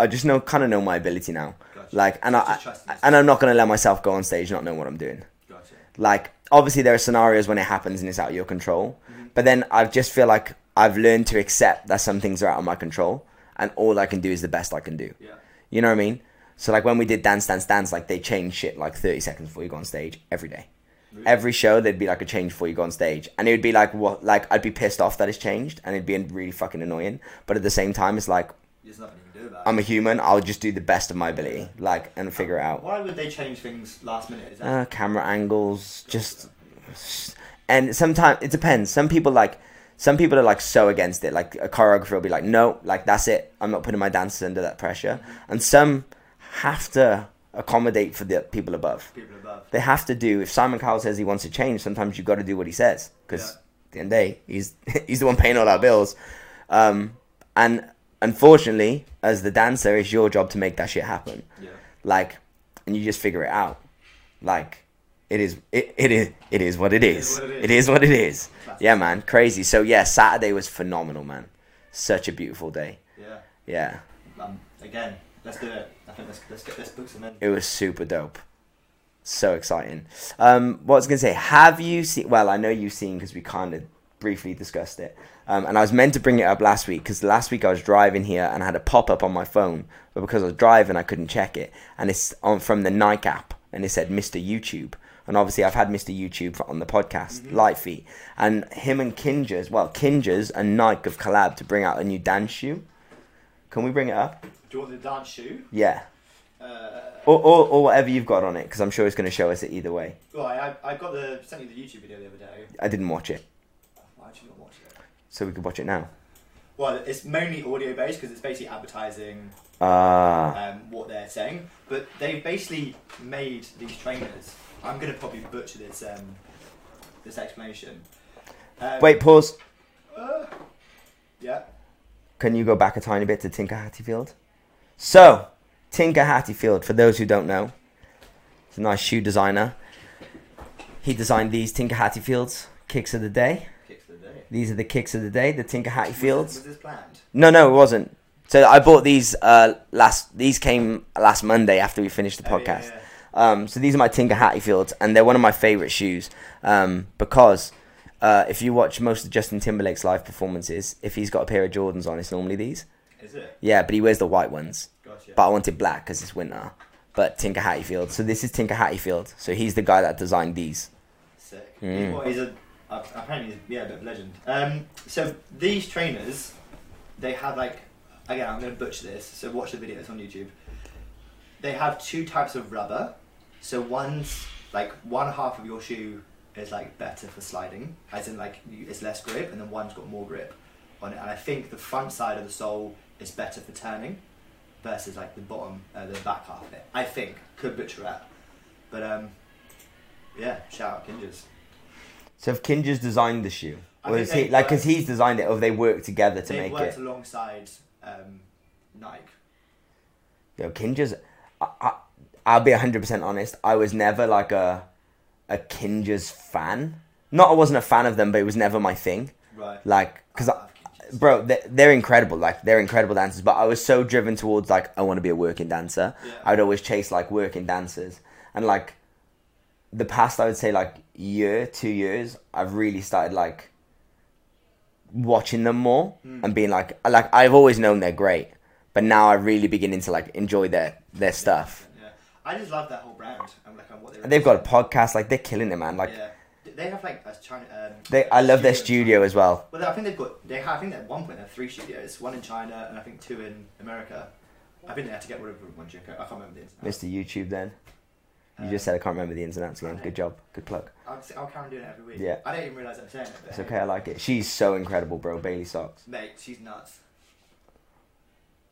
Speaker 1: I just know, kind of know my ability now.
Speaker 2: Gotcha.
Speaker 1: Like, and I, and I'm not gonna let myself go on stage not knowing what I'm doing.
Speaker 2: Gotcha.
Speaker 1: like obviously there are scenarios when it happens and it's out of your control
Speaker 2: Mm-hmm.
Speaker 1: but then i just feel like i've learned to accept that some things are out of my control and all i can do is the best i can do
Speaker 2: Yeah.
Speaker 1: you know what i mean so like when we did dance dance dance like they change shit like 30 seconds before you go on stage every day
Speaker 2: Really?
Speaker 1: every show there'd be like a change before you go on stage and it would be like what like i'd be pissed off that it's changed and it'd be really fucking annoying but at the same time it's like
Speaker 2: There's nothing you can do about
Speaker 1: i'm a human i'll just do the best of my ability like and figure it out
Speaker 2: Why would they change things last minute? Is that
Speaker 1: uh, camera angles, just and sometimes it depends. Some people like some people are like so against it. Like a choreographer will be like, no, like that's it. I'm not putting my dancers under that pressure. And some have to accommodate for the people above.
Speaker 2: people above?
Speaker 1: They have to do. If Simon Cowell says he wants to change, sometimes you've got to do what he says because
Speaker 2: Yeah.
Speaker 1: at the end of the day, he's he's the one paying all our bills. Um, and unfortunately, as the dancer, it's your job to make that shit happen
Speaker 2: Yeah.
Speaker 1: like and you just figure it out like it is it, it is it is what it is
Speaker 2: what it is.
Speaker 1: it is what it is yeah man crazy so yeah saturday was phenomenal man such a beautiful day
Speaker 2: Yeah.
Speaker 1: yeah
Speaker 2: Um, again, let's do it. I think let's let's get let's book some in.
Speaker 1: it was super dope so exciting um what was gonna say have you seen well i know you've seen because we kind of briefly discussed it. Um, and I was meant to bring it up last week because last week I was driving here and I had a pop up on my phone, but because I was driving, I couldn't check it. And it's on from the Nike app, and it said Mr. YouTube. And obviously, I've had Mr. YouTube on the podcast, Light Feet, and him and Kinjaz, well, Kinjaz and Nike have collabed to bring out a new dance shoe. Can we bring it up?
Speaker 2: Do you want the dance shoe?
Speaker 1: Yeah,
Speaker 2: Uh,
Speaker 1: or or, or whatever you've got on it, because I'm sure it's going to show us it either way.
Speaker 2: well, I, I got the sent you the YouTube video the other day.
Speaker 1: I didn't watch it,
Speaker 2: I actually not watched it.
Speaker 1: so we could watch it now.
Speaker 2: Well, it's mainly audio based because it's basically advertising
Speaker 1: Ah.
Speaker 2: um, what they're saying. But they've basically made these trainers. I'm gonna probably butcher this um, this explanation. Um,
Speaker 1: Wait, pause.
Speaker 2: uh, yeah.
Speaker 1: Can you go back a tiny bit to Tinker Hatfield? So, Tinker Hatfield, field for those who don't know, he's a Nike shoe designer. He designed these Tinker Hatfields kicks of the day.
Speaker 2: Kicks of the day.
Speaker 1: These are the kicks of the day, the Tinker
Speaker 2: Was
Speaker 1: Hatfields.
Speaker 2: this, was this planned?
Speaker 1: No, no, it wasn't. So I bought these uh, last. These came last Monday after we finished the
Speaker 2: Oh, yeah,
Speaker 1: podcast.
Speaker 2: yeah.
Speaker 1: Um, so these are my Tinker Hatfields, and they're one of my favorite shoes um, because uh, if you watch most of Justin Timberlake's live performances, if he's got a pair of Jordans on, it's normally these.
Speaker 2: Is it?
Speaker 1: Yeah, but he wears the white ones.
Speaker 2: Gotcha.
Speaker 1: But I wanted black because it's winter. But Tinker Hatfield. So this is Tinker Hatfield. So he's the guy that designed these.
Speaker 2: Sick.
Speaker 1: Mm.
Speaker 2: He's a apparently he's, yeah a bit of legend. Um, so these trainers, they have like again I'm going to butcher this. So watch the video videos on YouTube. They have two types of rubber. So one's like one half of your shoe is like better for sliding, as in like it's less grip, and then one's got more grip on it. And I think the front side of the sole is better for turning versus like the bottom, uh, the back half of it. I think could butcher that, but um, yeah, shout out Kinjaz.
Speaker 1: So if Kinjaz designed the shoe, or is he like because he's designed it, or they work together to make
Speaker 2: worked
Speaker 1: it?
Speaker 2: alongside um, Nike.
Speaker 1: Yo, Kinjaz. I, I, I'll be hundred percent honest. I was never like a a Kinjaz fan. Not I wasn't a fan of them, but it was never my thing.
Speaker 2: Right.
Speaker 1: Like, cause
Speaker 2: I Kinjaz.
Speaker 1: Bro, they're, they're incredible. Like they're incredible dancers. But I was so driven towards like I want to be a working dancer.
Speaker 2: Yeah.
Speaker 1: I'd always chase like working dancers, and like the past, I would say like year, two years, I've really started like watching them more
Speaker 2: Mm.
Speaker 1: and being like, like I've always known they're great, but now I'm really beginning to like enjoy their their stuff.
Speaker 2: Yeah. I just love that whole brand and like what they.
Speaker 1: And they've got a podcast, like they're killing it, man. Like
Speaker 2: yeah. They have like a China. Um,
Speaker 1: they, I love their
Speaker 2: studio
Speaker 1: as well.
Speaker 2: Well, I think they've got. They have. I think at one point they have three studios. One in China and I think two in America. I think they had to get rid of one. Chico. I can't remember the ins and outs.
Speaker 1: Mr. YouTube, then you
Speaker 2: Um,
Speaker 1: just said I can't remember the ins and outs again. Good job, good plug.
Speaker 2: I'll, I'll carry on doing it every week.
Speaker 1: Yeah.
Speaker 2: I don't even realise I'm saying it.
Speaker 1: It's okay, I like it. She's so incredible, bro. Bailey Sok's,
Speaker 2: Mate, she's nuts.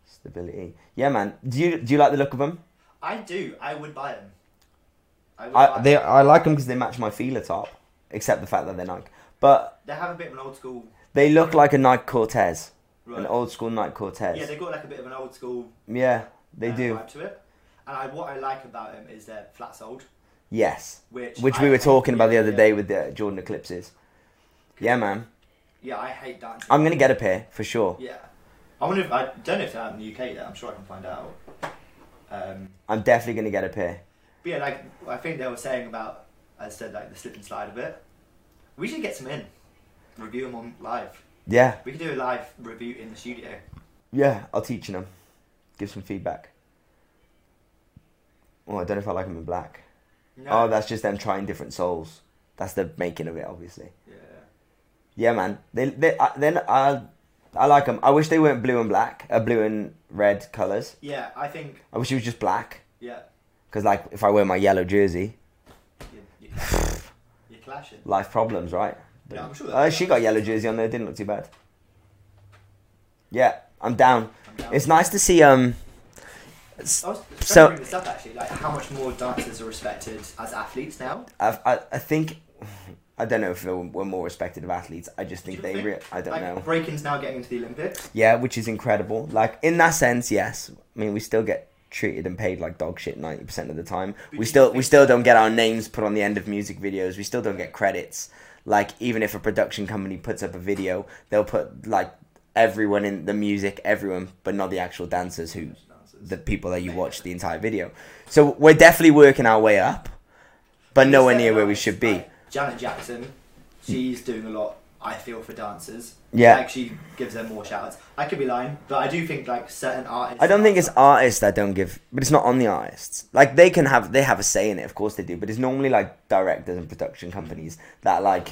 Speaker 1: stability. Yeah, man. Do you do you like the look of them?
Speaker 2: I do. I would buy them. I
Speaker 1: I
Speaker 2: buy
Speaker 1: they
Speaker 2: them.
Speaker 1: I like them because they match my Fila top, except the fact that they're Nike. But
Speaker 2: They have a bit of an old school.
Speaker 1: they look like a Nike Cortez,
Speaker 2: Right.
Speaker 1: an old school Nike Cortez.
Speaker 2: Yeah, they've got like a bit of an old school.
Speaker 1: Yeah, they
Speaker 2: uh,
Speaker 1: do.
Speaker 2: to it. And I, what I like about them is they're flat soled,
Speaker 1: Yes,
Speaker 2: which
Speaker 1: which
Speaker 2: I
Speaker 1: we were talking about the other day with the Jordan Eclipses. Yeah, man.
Speaker 2: Yeah, I hate that.
Speaker 1: I'm gonna get a pair for sure.
Speaker 2: Yeah, I wonder if I don't know if they're out in the UK yet. I'm sure I can find out. Um,
Speaker 1: I'm definitely gonna get a pair.
Speaker 2: but yeah, like I think they were saying about, I said, like the slip and slide of it. We should get some in, review them on live.
Speaker 1: Yeah,
Speaker 2: We could do a live review in the studio.
Speaker 1: yeah. I'll teach them. Give some feedback. Oh, I don't know if I like them in black.
Speaker 2: No.
Speaker 1: Oh, that's just them trying different souls. That's the making of it, obviously.
Speaker 2: yeah.
Speaker 1: Yeah, man. They they I, then I I like them. I wish they weren't blue and black, uh, blue and red colors.
Speaker 2: Yeah, I think
Speaker 1: I wish it was just black.
Speaker 2: yeah.
Speaker 1: Because like if I wear my yellow jersey,
Speaker 2: You're, clashing.
Speaker 1: life problems, right?
Speaker 2: Yeah, I'm sure
Speaker 1: Uh, she got yellow jersey on there. Didn't look too bad. Yeah, I'm down.
Speaker 2: I'm down.
Speaker 1: It's nice to see. Um, s-
Speaker 2: I was trying
Speaker 1: So-
Speaker 2: this up actually, like how much more dancers are respected as athletes now.
Speaker 1: I I, I think. I don't know if they were more respected of athletes. I just think they.
Speaker 2: think-
Speaker 1: Re- I don't
Speaker 2: like,
Speaker 1: know.
Speaker 2: Breaking's now getting into the Olympics.
Speaker 1: Yeah, which is incredible. Like in that sense, yes. I mean, we still get treated and paid like dog shit ninety percent of the time.
Speaker 2: But
Speaker 1: we still we still don't get our names put on the end of music videos. We still don't get credits. Like even if a production company puts up a video, they'll put like everyone in the music, everyone, but not the actual dancers who the people that you watch the entire video. So we're definitely working our way up, but nowhere near where we should be.
Speaker 2: Janet Jackson, she's doing a lot I feel for dancers.
Speaker 1: Yeah.
Speaker 2: Like she gives them more shout outs. I could be lying, but I do think like certain artists.
Speaker 1: I don't think it's artists that don't give, but it's not on the artists. Like they can have, they have a say in it, of course they do. But it's normally like directors and production companies that like,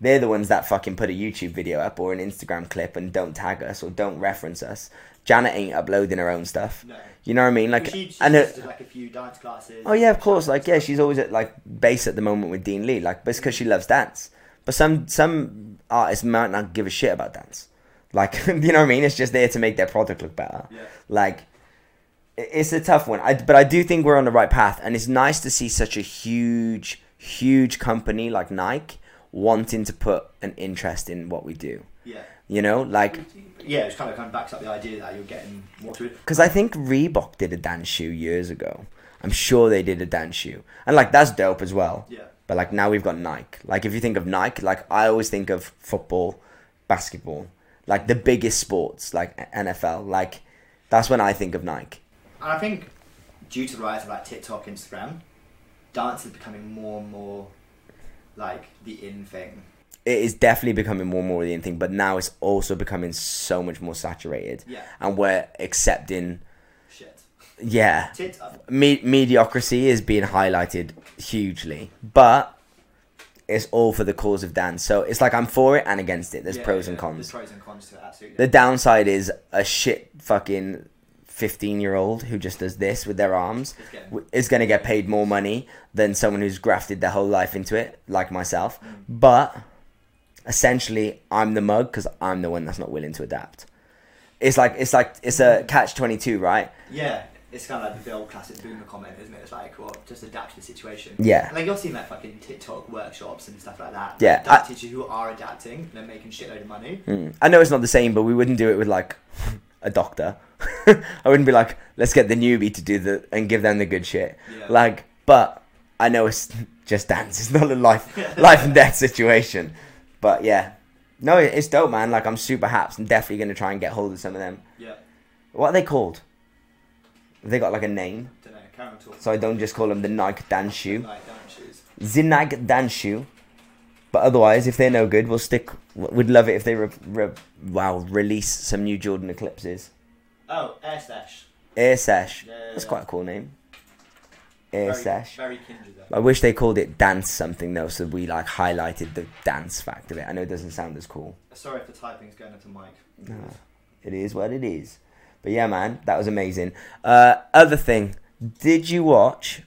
Speaker 1: they're the ones that fucking put a YouTube video up or an Instagram clip and don't tag us or don't reference us. Janet ain't uploading her own stuff.
Speaker 2: No.
Speaker 1: You know what I mean? Like,
Speaker 2: she, she
Speaker 1: and it,
Speaker 2: did like a few dance classes.
Speaker 1: oh yeah, of course. Like, yeah, she's always at like base at the moment with Dean Lee. Like, but it's because she loves dance. But some some artists might not give a shit about dance. Like, you know what I mean? It's just there to make their product look better.
Speaker 2: Yeah.
Speaker 1: Like, it's a tough one. I, but I do think we're on the right path, and it's nice to see such a huge, huge company like Nike wanting to put an interest in what we do.
Speaker 2: Yeah.
Speaker 1: You know, like
Speaker 2: Yeah, it kind of kind of backs up the idea that you're getting more to it.
Speaker 1: because I think Reebok did a dance shoe years ago. I'm sure they did a dance shoe, and like that's dope as well.
Speaker 2: Yeah.
Speaker 1: But like now we've got Nike. Like if you think of Nike, like I always think of football, basketball, like the biggest sports, like NFL. Like that's when I think of Nike.
Speaker 2: And I think due to the rise of like TikTok, Instagram, dance is becoming more and more like the in thing.
Speaker 1: It is definitely becoming more and more the in thing, but now it's also becoming so much more saturated,
Speaker 2: Yeah.
Speaker 1: and we're accepting. Yeah, me- mediocrity is being highlighted hugely, but it's all for the cause of dance. So it's like I'm for it and against it. There's
Speaker 2: yeah,
Speaker 1: pros
Speaker 2: yeah,
Speaker 1: and cons.
Speaker 2: There's pros and cons to it, absolutely.
Speaker 1: The downside is a shit fucking 15 year old who just does this with their arms
Speaker 2: getting-
Speaker 1: is going to get paid more money than someone who's grafted their whole life into it, like myself.
Speaker 2: Mm.
Speaker 1: But essentially, I'm the mug because I'm the one that's not willing to adapt. It's like it's like it's a catch 22, right?
Speaker 2: yeah, it's kind of like the old classic boomer comment, isn't it? It's like, well, just adapt to the situation.
Speaker 1: Yeah.
Speaker 2: Like you're seeing like fucking TikTok workshops and stuff like that.
Speaker 1: Yeah,
Speaker 2: Like,
Speaker 1: I-
Speaker 2: teachers who are adapting, they're making shitload of money.
Speaker 1: Mm. I know it's not the same, but we wouldn't do it with like a doctor. I wouldn't be like, let's get the newbie to do the and give them the good shit.
Speaker 2: Yeah.
Speaker 1: Like, but I know it's just dance. It's not a life life and death situation. But yeah, no, it's dope, man. Like I'm super happy. I'm definitely gonna try and get hold of some of them.
Speaker 2: Yeah.
Speaker 1: What are they called? They got like a name,
Speaker 2: Don't know. Karen talk.
Speaker 1: so I don't just call them the Nike dance shoe.
Speaker 2: Like shoes.
Speaker 1: Zinag dance shoe. But otherwise, if they're no good, we'll stick. We'd love it if they re, re, wow release some new Jordan Eclipses.
Speaker 2: Oh, Air Stash.
Speaker 1: Air Sesh.
Speaker 2: Yeah, yeah,
Speaker 1: That's
Speaker 2: yeah.
Speaker 1: quite a cool name. Air
Speaker 2: very,
Speaker 1: Sesh.
Speaker 2: Very kindred though.
Speaker 1: I wish they called it dance something though, so we like highlighted the dance fact of it. I know it doesn't sound as cool.
Speaker 2: Sorry if the typing's going into mic.
Speaker 1: No, it is what it is. But yeah, man, that was amazing. Uh, other thing, did you watch?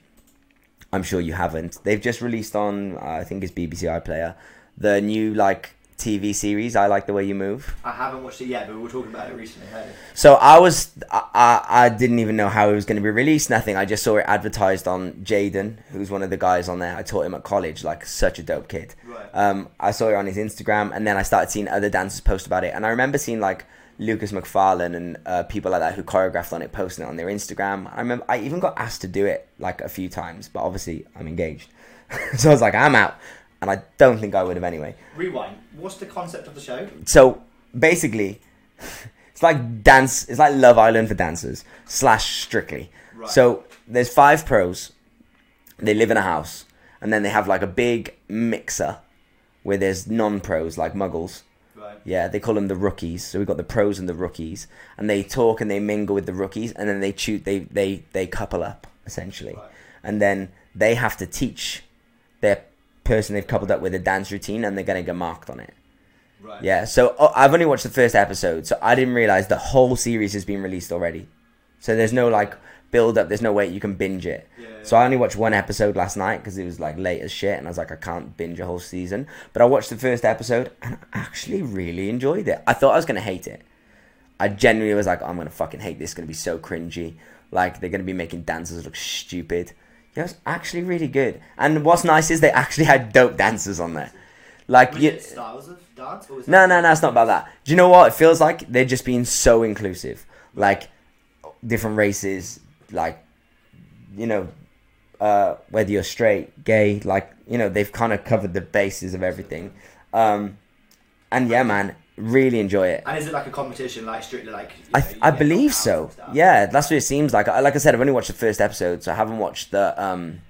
Speaker 1: I'm sure you haven't. They've just released on, uh, I think it's BBC iPlayer, the new like TV series. I like the way you move.
Speaker 2: I haven't watched it yet, but we were talking about it recently. Hey.
Speaker 1: So I was, I, I, I didn't even know how it was going to be released. Nothing. I just saw it advertised on Jaydin, who's one of the guys on there. I taught him at college, like such a dope kid.
Speaker 2: Right.
Speaker 1: Um, I saw it on his Instagram, and then I started seeing other dancers post about it. And I remember seeing like Lukas McFarlane and uh, people like that who choreographed on it, posting it on their Instagram. I remember I even got asked to do it like a few times, but obviously I'm engaged, so I was like, I'm out, and I don't think I would have anyway.
Speaker 2: Rewind. What's the concept of the show?
Speaker 1: So basically, it's like dance. It's like Love Island for dancers slash Strictly.
Speaker 2: Right.
Speaker 1: So there's five pros. They live in a house, and then they have like a big mixer where there's non-pros like Muggles. Yeah, they call them the rookies. So we've got the pros and the rookies, and they talk and they mingle with the rookies, and then they shoot. They they they couple up essentially,
Speaker 2: Right.
Speaker 1: and then they have to teach their person they've coupled up with a dance routine, and they're gonna get marked on it.
Speaker 2: Right.
Speaker 1: Yeah, so oh, I've only watched the first episode, so I didn't realize the whole series has been released already. So there's no like build up. There's no way you can binge it.
Speaker 2: Yeah, yeah.
Speaker 1: So I only watched one episode last night because it was like late as shit, and I was like, I can't binge a whole season. But I watched the first episode and I actually really enjoyed it. I thought I was gonna hate it. I genuinely was like, oh, I'm gonna fucking hate this. It's gonna be so cringy. Like they're gonna be making dancers look stupid. Yeah, it was actually really good. And what's nice is they actually had dope dancers on there. Like
Speaker 2: Was
Speaker 1: you,
Speaker 2: styles of dance?
Speaker 1: No, no, no, it's not about that. Do you know what? It feels like they're just being so inclusive. Like, different races, like, you know, uh, whether you're straight, gay, like, you know, they've kind of covered the bases of everything. Um, and yeah, man, really enjoy it.
Speaker 2: And is it like a competition, like strictly like?
Speaker 1: I,
Speaker 2: know,
Speaker 1: I believe so. Yeah, that's what it seems like. I- Like I said, I've only watched the first episode, so I haven't watched the um,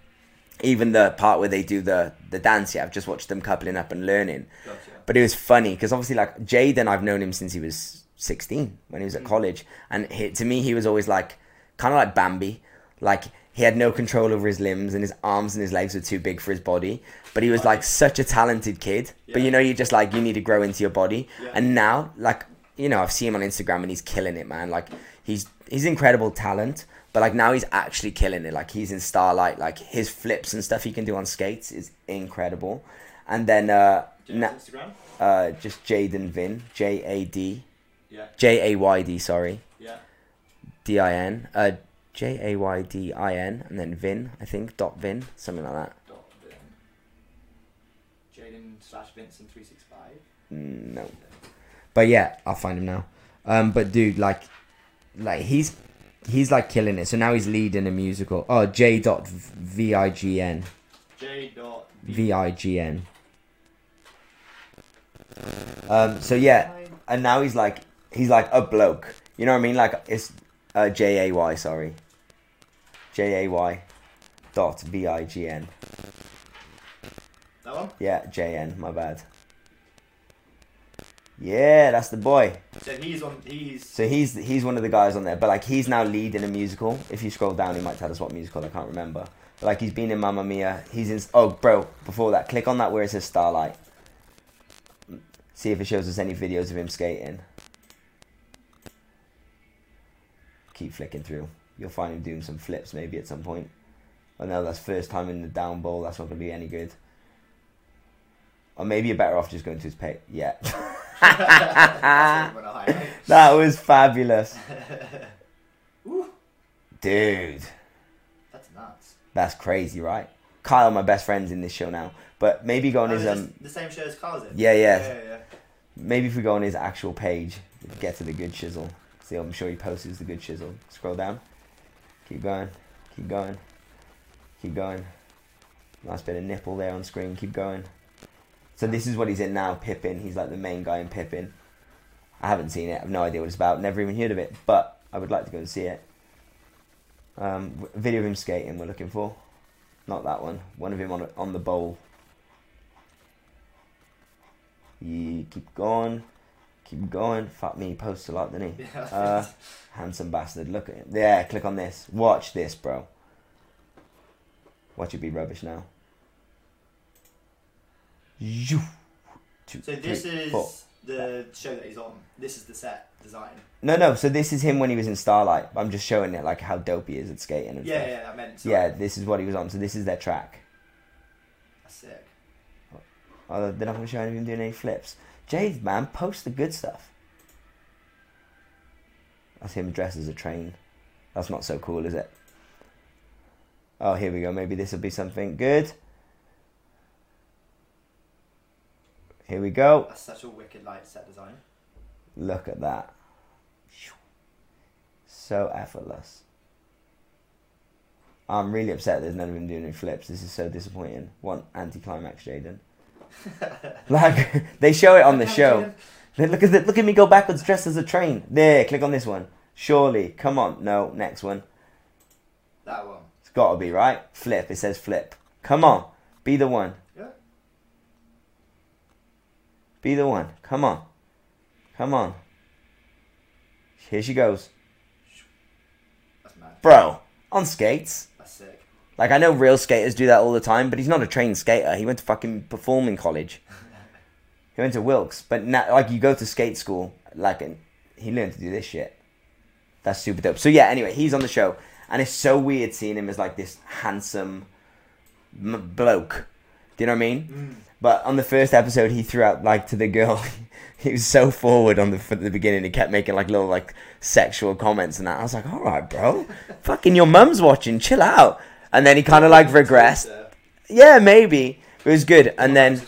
Speaker 1: even the part where they do the the dance yet. I've just watched them coupling up and learning.
Speaker 2: Gotcha.
Speaker 1: but it was funny because obviously like Jaydin, I've known him since he was 16 when he was at college, and he, to me he was always like kind of like Bambi, like he had no control over his limbs and his arms and his legs were too big for his body, but he was like such a talented kid. But you know, you just like you need to grow into your body,
Speaker 2: Yeah.
Speaker 1: and now like you know I've seen him on Instagram and he's killing it, man. Like he's he's incredible talent. But like now he's actually killing it. Like he's in Starlight. Like his flips and stuff he can do on skates is incredible. And then uh,
Speaker 2: Do you know
Speaker 1: na-
Speaker 2: Instagram?
Speaker 1: uh, just Jaydin Vin, J A D,
Speaker 2: Yeah,
Speaker 1: J A Y D, sorry,
Speaker 2: yeah.
Speaker 1: D I N, uh, J A Y D I N, and then Vin, I think, dot Vin, something like that.
Speaker 2: Dot Vin. Jaydin slash Vincent three six five.
Speaker 1: No, but yeah, I'll find him now. Um, but dude, like, like he's he's like killing it. So now he's leading a musical. Oh, J dot V I G N,
Speaker 2: J dot
Speaker 1: V I G N. Um, so yeah, and now he's like he's like a bloke. You know what I mean? Like it's uh, J A Y. Sorry, J A Y dot V I G N.
Speaker 2: That one.
Speaker 1: Yeah, J N. My bad. Yeah, that's the boy.
Speaker 2: So he's on. He's
Speaker 1: So he's he's one of the guys on there, but like he's now leading a musical. If you scroll down, he might tell us what musical. I can't remember. But like he's been in Mamma Mia. He's in. Oh, bro! Before that, click on that where it says Starlight. See if it shows us any videos of him skating. Keep flicking through. You'll find him doing some flips maybe at some point. I know that's first time in the down bowl. That's not gonna be any good. Or maybe you're better off just going to his page. Yeah.
Speaker 2: That's what I'm gonna highlight.
Speaker 1: That was fabulous. Dude,
Speaker 2: that's nuts.
Speaker 1: that's crazy, right? Kyle, my best friend's in this show now. But maybe go on
Speaker 2: Oh,
Speaker 1: his
Speaker 2: is
Speaker 1: um
Speaker 2: the same show as Carl's in.
Speaker 1: Yeah, yeah.
Speaker 2: yeah, yeah.
Speaker 1: maybe if we go on his actual page, get to the good chisel. I'm sure he posts the good chisel. Scroll down. Keep going. Keep going. Keep going. Nice bit of nipple there on screen. Keep going. So this is what he's in now, Pippin. He's like the main guy in Pippin. I haven't seen it. I've no idea what it's about. Never even heard of it. But I would like to go and see it. Um, video of him skating. We're looking for. Not that one. One of him on on the bowl. Yeah, keep going. Keep going. Fuck me. He posts a lot, doesn't he?
Speaker 2: Yeah.
Speaker 1: Uh, handsome bastard. Look at him. Yeah, click on this. Watch this, bro. Watch it be rubbish now. You. Two,
Speaker 2: so this
Speaker 1: three,
Speaker 2: is
Speaker 1: four.
Speaker 2: the show that he's on. This is the set design.
Speaker 1: No, no. So this is him when he was in Starlight. I'm just showing it like how dope he is at skating and
Speaker 2: Yeah,
Speaker 1: stuff.
Speaker 2: yeah. I meant. Sorry.
Speaker 1: Yeah, this is what he was on. So this is their track.
Speaker 2: That's sick.
Speaker 1: Oh, they're not going to show him doing any flips. Jade, man, post the good stuff. That's him dressed as a train. That's not so cool, is it? Oh, here we go. Maybe this will be something good. Here we go.
Speaker 2: That's such a wicked light set design.
Speaker 1: Look at that. So effortless. I'm really upset there's none of him doing any flips. This is so disappointing. One anticlimax, Jaydin. like they show it on the show. Look at the, look at me go backwards dressed as a train. There, click on this one. Surely, come on. No, next one.
Speaker 2: That one.
Speaker 1: It's got to be right. Flip. It says flip. Come on, be the one.
Speaker 2: Yeah.
Speaker 1: Be the one. Come on. Come on. Here she goes,
Speaker 2: That's mad.
Speaker 1: bro. On skates. Like I know real skaters do that all the time, but he's not a trained skater. He went to fucking performing college. he went to Wilkes, but now like you go to skate school, like and he learned to do this shit. That's super dope. So yeah, anyway, he's on the show, and it's so weird seeing him as like this handsome m- bloke. Do you know what I mean?
Speaker 2: Mm.
Speaker 1: But on the first episode, he threw out like to the girl. he was so forward on the at the beginning. He kept making like little like sexual comments and that. I was like, all right, bro, fucking your mum's watching. Chill out. And then he kind of like regressed. Yeah, maybe it was good. And then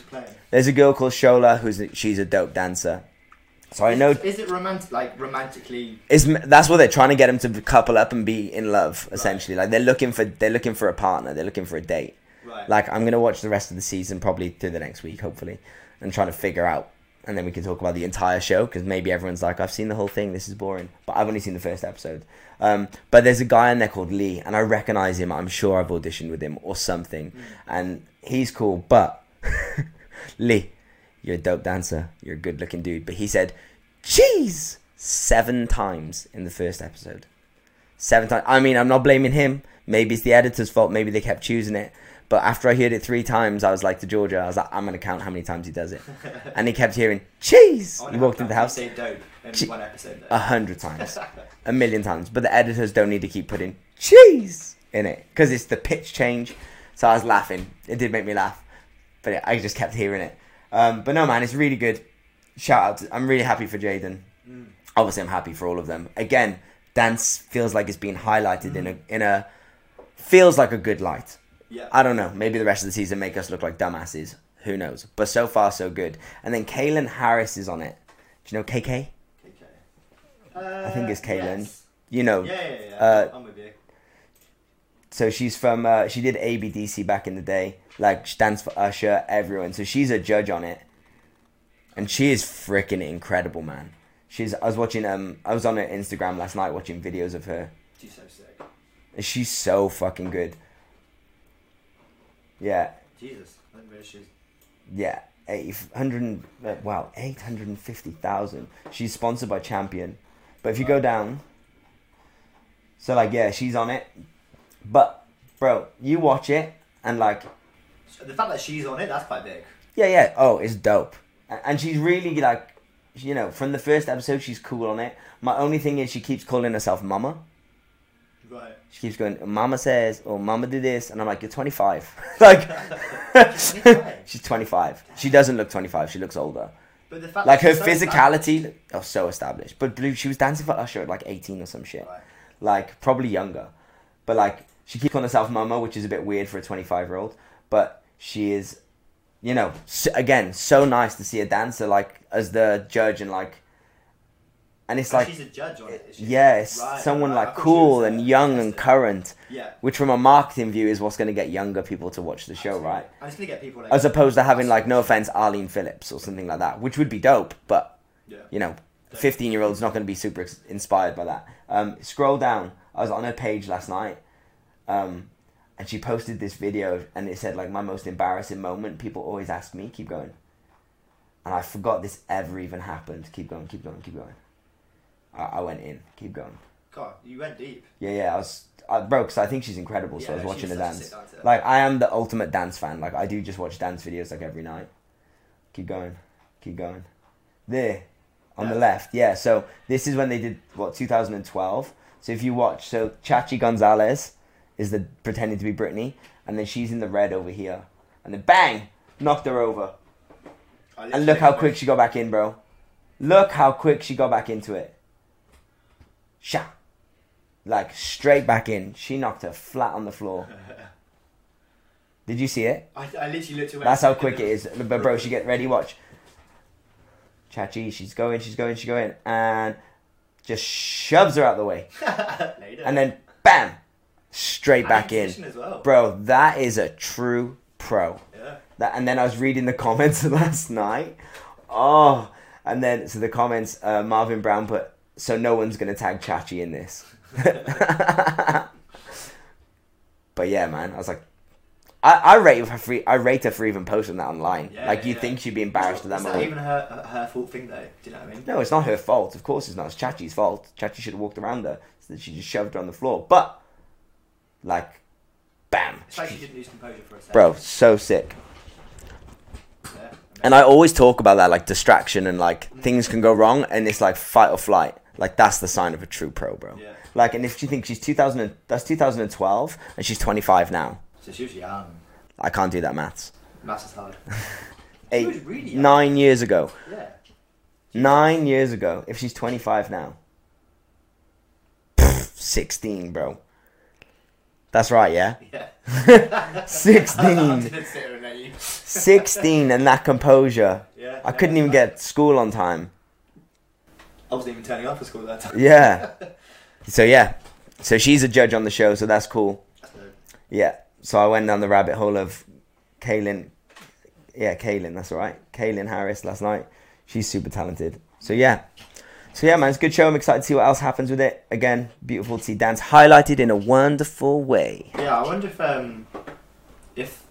Speaker 1: there's a girl called Shola who's a, she's a dope dancer. So I know
Speaker 2: Is it romantic? Like romantically?
Speaker 1: is that's what they're trying to get him to couple up and be in love. Essentially, like they're looking for they're looking for a partner. They're looking for a date.
Speaker 2: Right.
Speaker 1: Like I'm gonna watch the rest of the season probably through the next week, hopefully, and trying to figure out, and then we can talk about the entire show because maybe everyone's like, I've seen the whole thing, this is boring, but I've only seen the first episode. Um, but there's a guy in there called Lee, and I recognize him. I'm sure I've auditioned with him or something, and he's cool. But Lee, you're a dope dancer. You're a good looking dude. But he said, "Jeez," seven times in the first episode. Seven times. I mean, I'm not blaming him. Maybe it's the editor's fault. Maybe they kept choosing it. But after I heard it three times, I was like to Georgia, I was like, I'm gonna count how many times he does it. And he kept hearing cheese.
Speaker 2: I
Speaker 1: He walked into the house
Speaker 2: say dope in
Speaker 1: Che-
Speaker 2: one episode.
Speaker 1: a hundred times, a million times. But the editors don't need to keep putting cheese in it because it's the pitch change. So I was laughing. It did make me laugh, but it, I just kept hearing it. Um, but no, man, it's really good. Shout out! To, I'm really happy for Jaydin.
Speaker 2: Mm.
Speaker 1: Obviously, I'm happy for all of them. Again, dance feels like it's being highlighted in a in a feels like a good light.
Speaker 2: Yeah.
Speaker 1: I don't know. Maybe the rest of the season make us look like dumbasses. Who knows? But so far, so good. And then Kaelynn Harris is on it. Do you know KK?
Speaker 2: Okay.
Speaker 1: I think it's
Speaker 2: Uh,
Speaker 1: Kaelynn.
Speaker 2: yes.
Speaker 1: You know.
Speaker 2: Yeah, yeah, yeah.
Speaker 1: Uh,
Speaker 2: I'm with you.
Speaker 1: So she's from. Uh, she did ABDC back in the day. Like she stands for Usher, everyone. So she's a judge on it, and she is freaking incredible, man. She's. I was watching. Um, I was on her Instagram last night watching videos of her.
Speaker 2: She's so sick.
Speaker 1: And she's so fucking good. Yeah,
Speaker 2: Jesus. Realise
Speaker 1: yeah. 800 uh, wow 850,000 she's sponsored by champion. But if you go down so like yeah she's on it. But bro you watch it and like
Speaker 2: The fact that she's on it, that's quite big.
Speaker 1: yeah yeah. Oh it's dope. And she's really like you know from the first episode she's cool on it. My only thing is she keeps calling herself mama
Speaker 2: Right.
Speaker 1: she keeps going mama says or mama did this and i'm like you're 25 like
Speaker 2: 25?
Speaker 1: she's 25 she doesn't look 25 she looks older.
Speaker 2: But the fact
Speaker 1: like her
Speaker 2: so
Speaker 1: physicality oh so established. But blue she was dancing for usher at like 18 or some shit.
Speaker 2: Right.
Speaker 1: like probably younger. But like she keeps calling herself mama which is a bit weird for a 25 year old but she is you know s again so nice to see a dancer like as the judge and like and it's like
Speaker 2: she's a judge on it.
Speaker 1: yeah it's
Speaker 2: Right,
Speaker 1: someone
Speaker 2: right.
Speaker 1: Like cool and young and current
Speaker 2: Yeah.
Speaker 1: which from a marketing view is what's going to get younger people to watch the show
Speaker 2: absolutely.
Speaker 1: right
Speaker 2: And it's gonna get people like.
Speaker 1: as opposed to having like no offense arlene phillips or something like that which would be dope but
Speaker 2: Yeah.
Speaker 1: you know, 15 year old's not going to be super inspired by that. Um, scroll down. I was on her page last night, um, and she posted this video, and it said like my most embarrassing moment. People always ask me, keep going, and I forgot this ever even happened. Keep going, keep going, keep going. I, I went in, keep going.
Speaker 2: God, you went deep.
Speaker 1: Yeah, yeah. I was, I, bro, because I think she's incredible. so I
Speaker 2: Yeah,
Speaker 1: was watching
Speaker 2: she's
Speaker 1: her
Speaker 2: such a
Speaker 1: dance.
Speaker 2: sick dancer.
Speaker 1: Like I am the ultimate dance fan. Like I do just watch dance videos like every night. Keep going, keep going. There, on the
Speaker 2: Yeah.
Speaker 1: left. Yeah. So this is when they did what 2012. So if you watch, so Chachi Gonzalez is the pretending to be Britney, and then she's in the red over here, and then bang, knocked her over.
Speaker 2: I
Speaker 1: And
Speaker 2: literally
Speaker 1: look how quick she got back in, bro. Look how quick she got back into it. Sha. Like straight back in. She knocked her flat on the floor. Did you see it?
Speaker 2: I, I literally looked away.
Speaker 1: That's how quick it is. But bro, she get ready, watch. Chachi, she's going, she's going, she's going, and just shoves her out the way. And then bam! Straight back
Speaker 2: in well.
Speaker 1: Bro, that is a true pro.
Speaker 2: Yeah.
Speaker 1: That, and then I was reading the comments last night. Oh, and then so the comments, uh, Marvin Brown put, so no one's gonna tag Chachi in this. but yeah, man, I was like, I, I rate her for I rate her for even posting that online.
Speaker 2: Yeah,
Speaker 1: like you
Speaker 2: yeah.
Speaker 1: think she'd be embarrassed at that
Speaker 2: It's not
Speaker 1: moment.
Speaker 2: even her her fault thing though. Do you know what I mean?
Speaker 1: No, it's not her fault. Of course, it's not. It's Chachi's fault. Chachi should have walked around her, so that she just shoved her on the floor. But, like, bam,
Speaker 2: It's like she didn't lose composure for a second.
Speaker 1: bro, so sick.
Speaker 2: Yeah.
Speaker 1: And I always talk about that, like distraction and like things can go wrong, and it's like fight or flight. Like that's the sign of a true pro, bro.
Speaker 2: Yeah.
Speaker 1: Like, and if you think she's 2000, and- that's 2012, and she's 25 now.
Speaker 2: So she was young.
Speaker 1: I can't do that maths.
Speaker 2: Maths is hard.
Speaker 1: Eight,
Speaker 2: was really young.
Speaker 1: nine years ago.
Speaker 2: Yeah.
Speaker 1: Nine years ago. If she's 25 now. Pfft, 16, bro. That's right, yeah?
Speaker 2: Yeah.
Speaker 1: 16.
Speaker 2: I didn't sit here and let you.
Speaker 1: 16 and that composure.
Speaker 2: Yeah.
Speaker 1: I couldn't even get school on time.
Speaker 2: I wasn't even turning up for school at that time.
Speaker 1: Yeah. So yeah. So she's a judge on the show, so that's cool. Yeah. So I went down the rabbit hole of Kaelynn. Yeah, Kaelynn, that's right. Kaelynn Harris last night. She's super talented. So yeah. So yeah, man, it's a good show. I'm excited to see what else happens with it. Again, beautiful to see dance highlighted in a wonderful way.
Speaker 2: Yeah, I wonder if um, if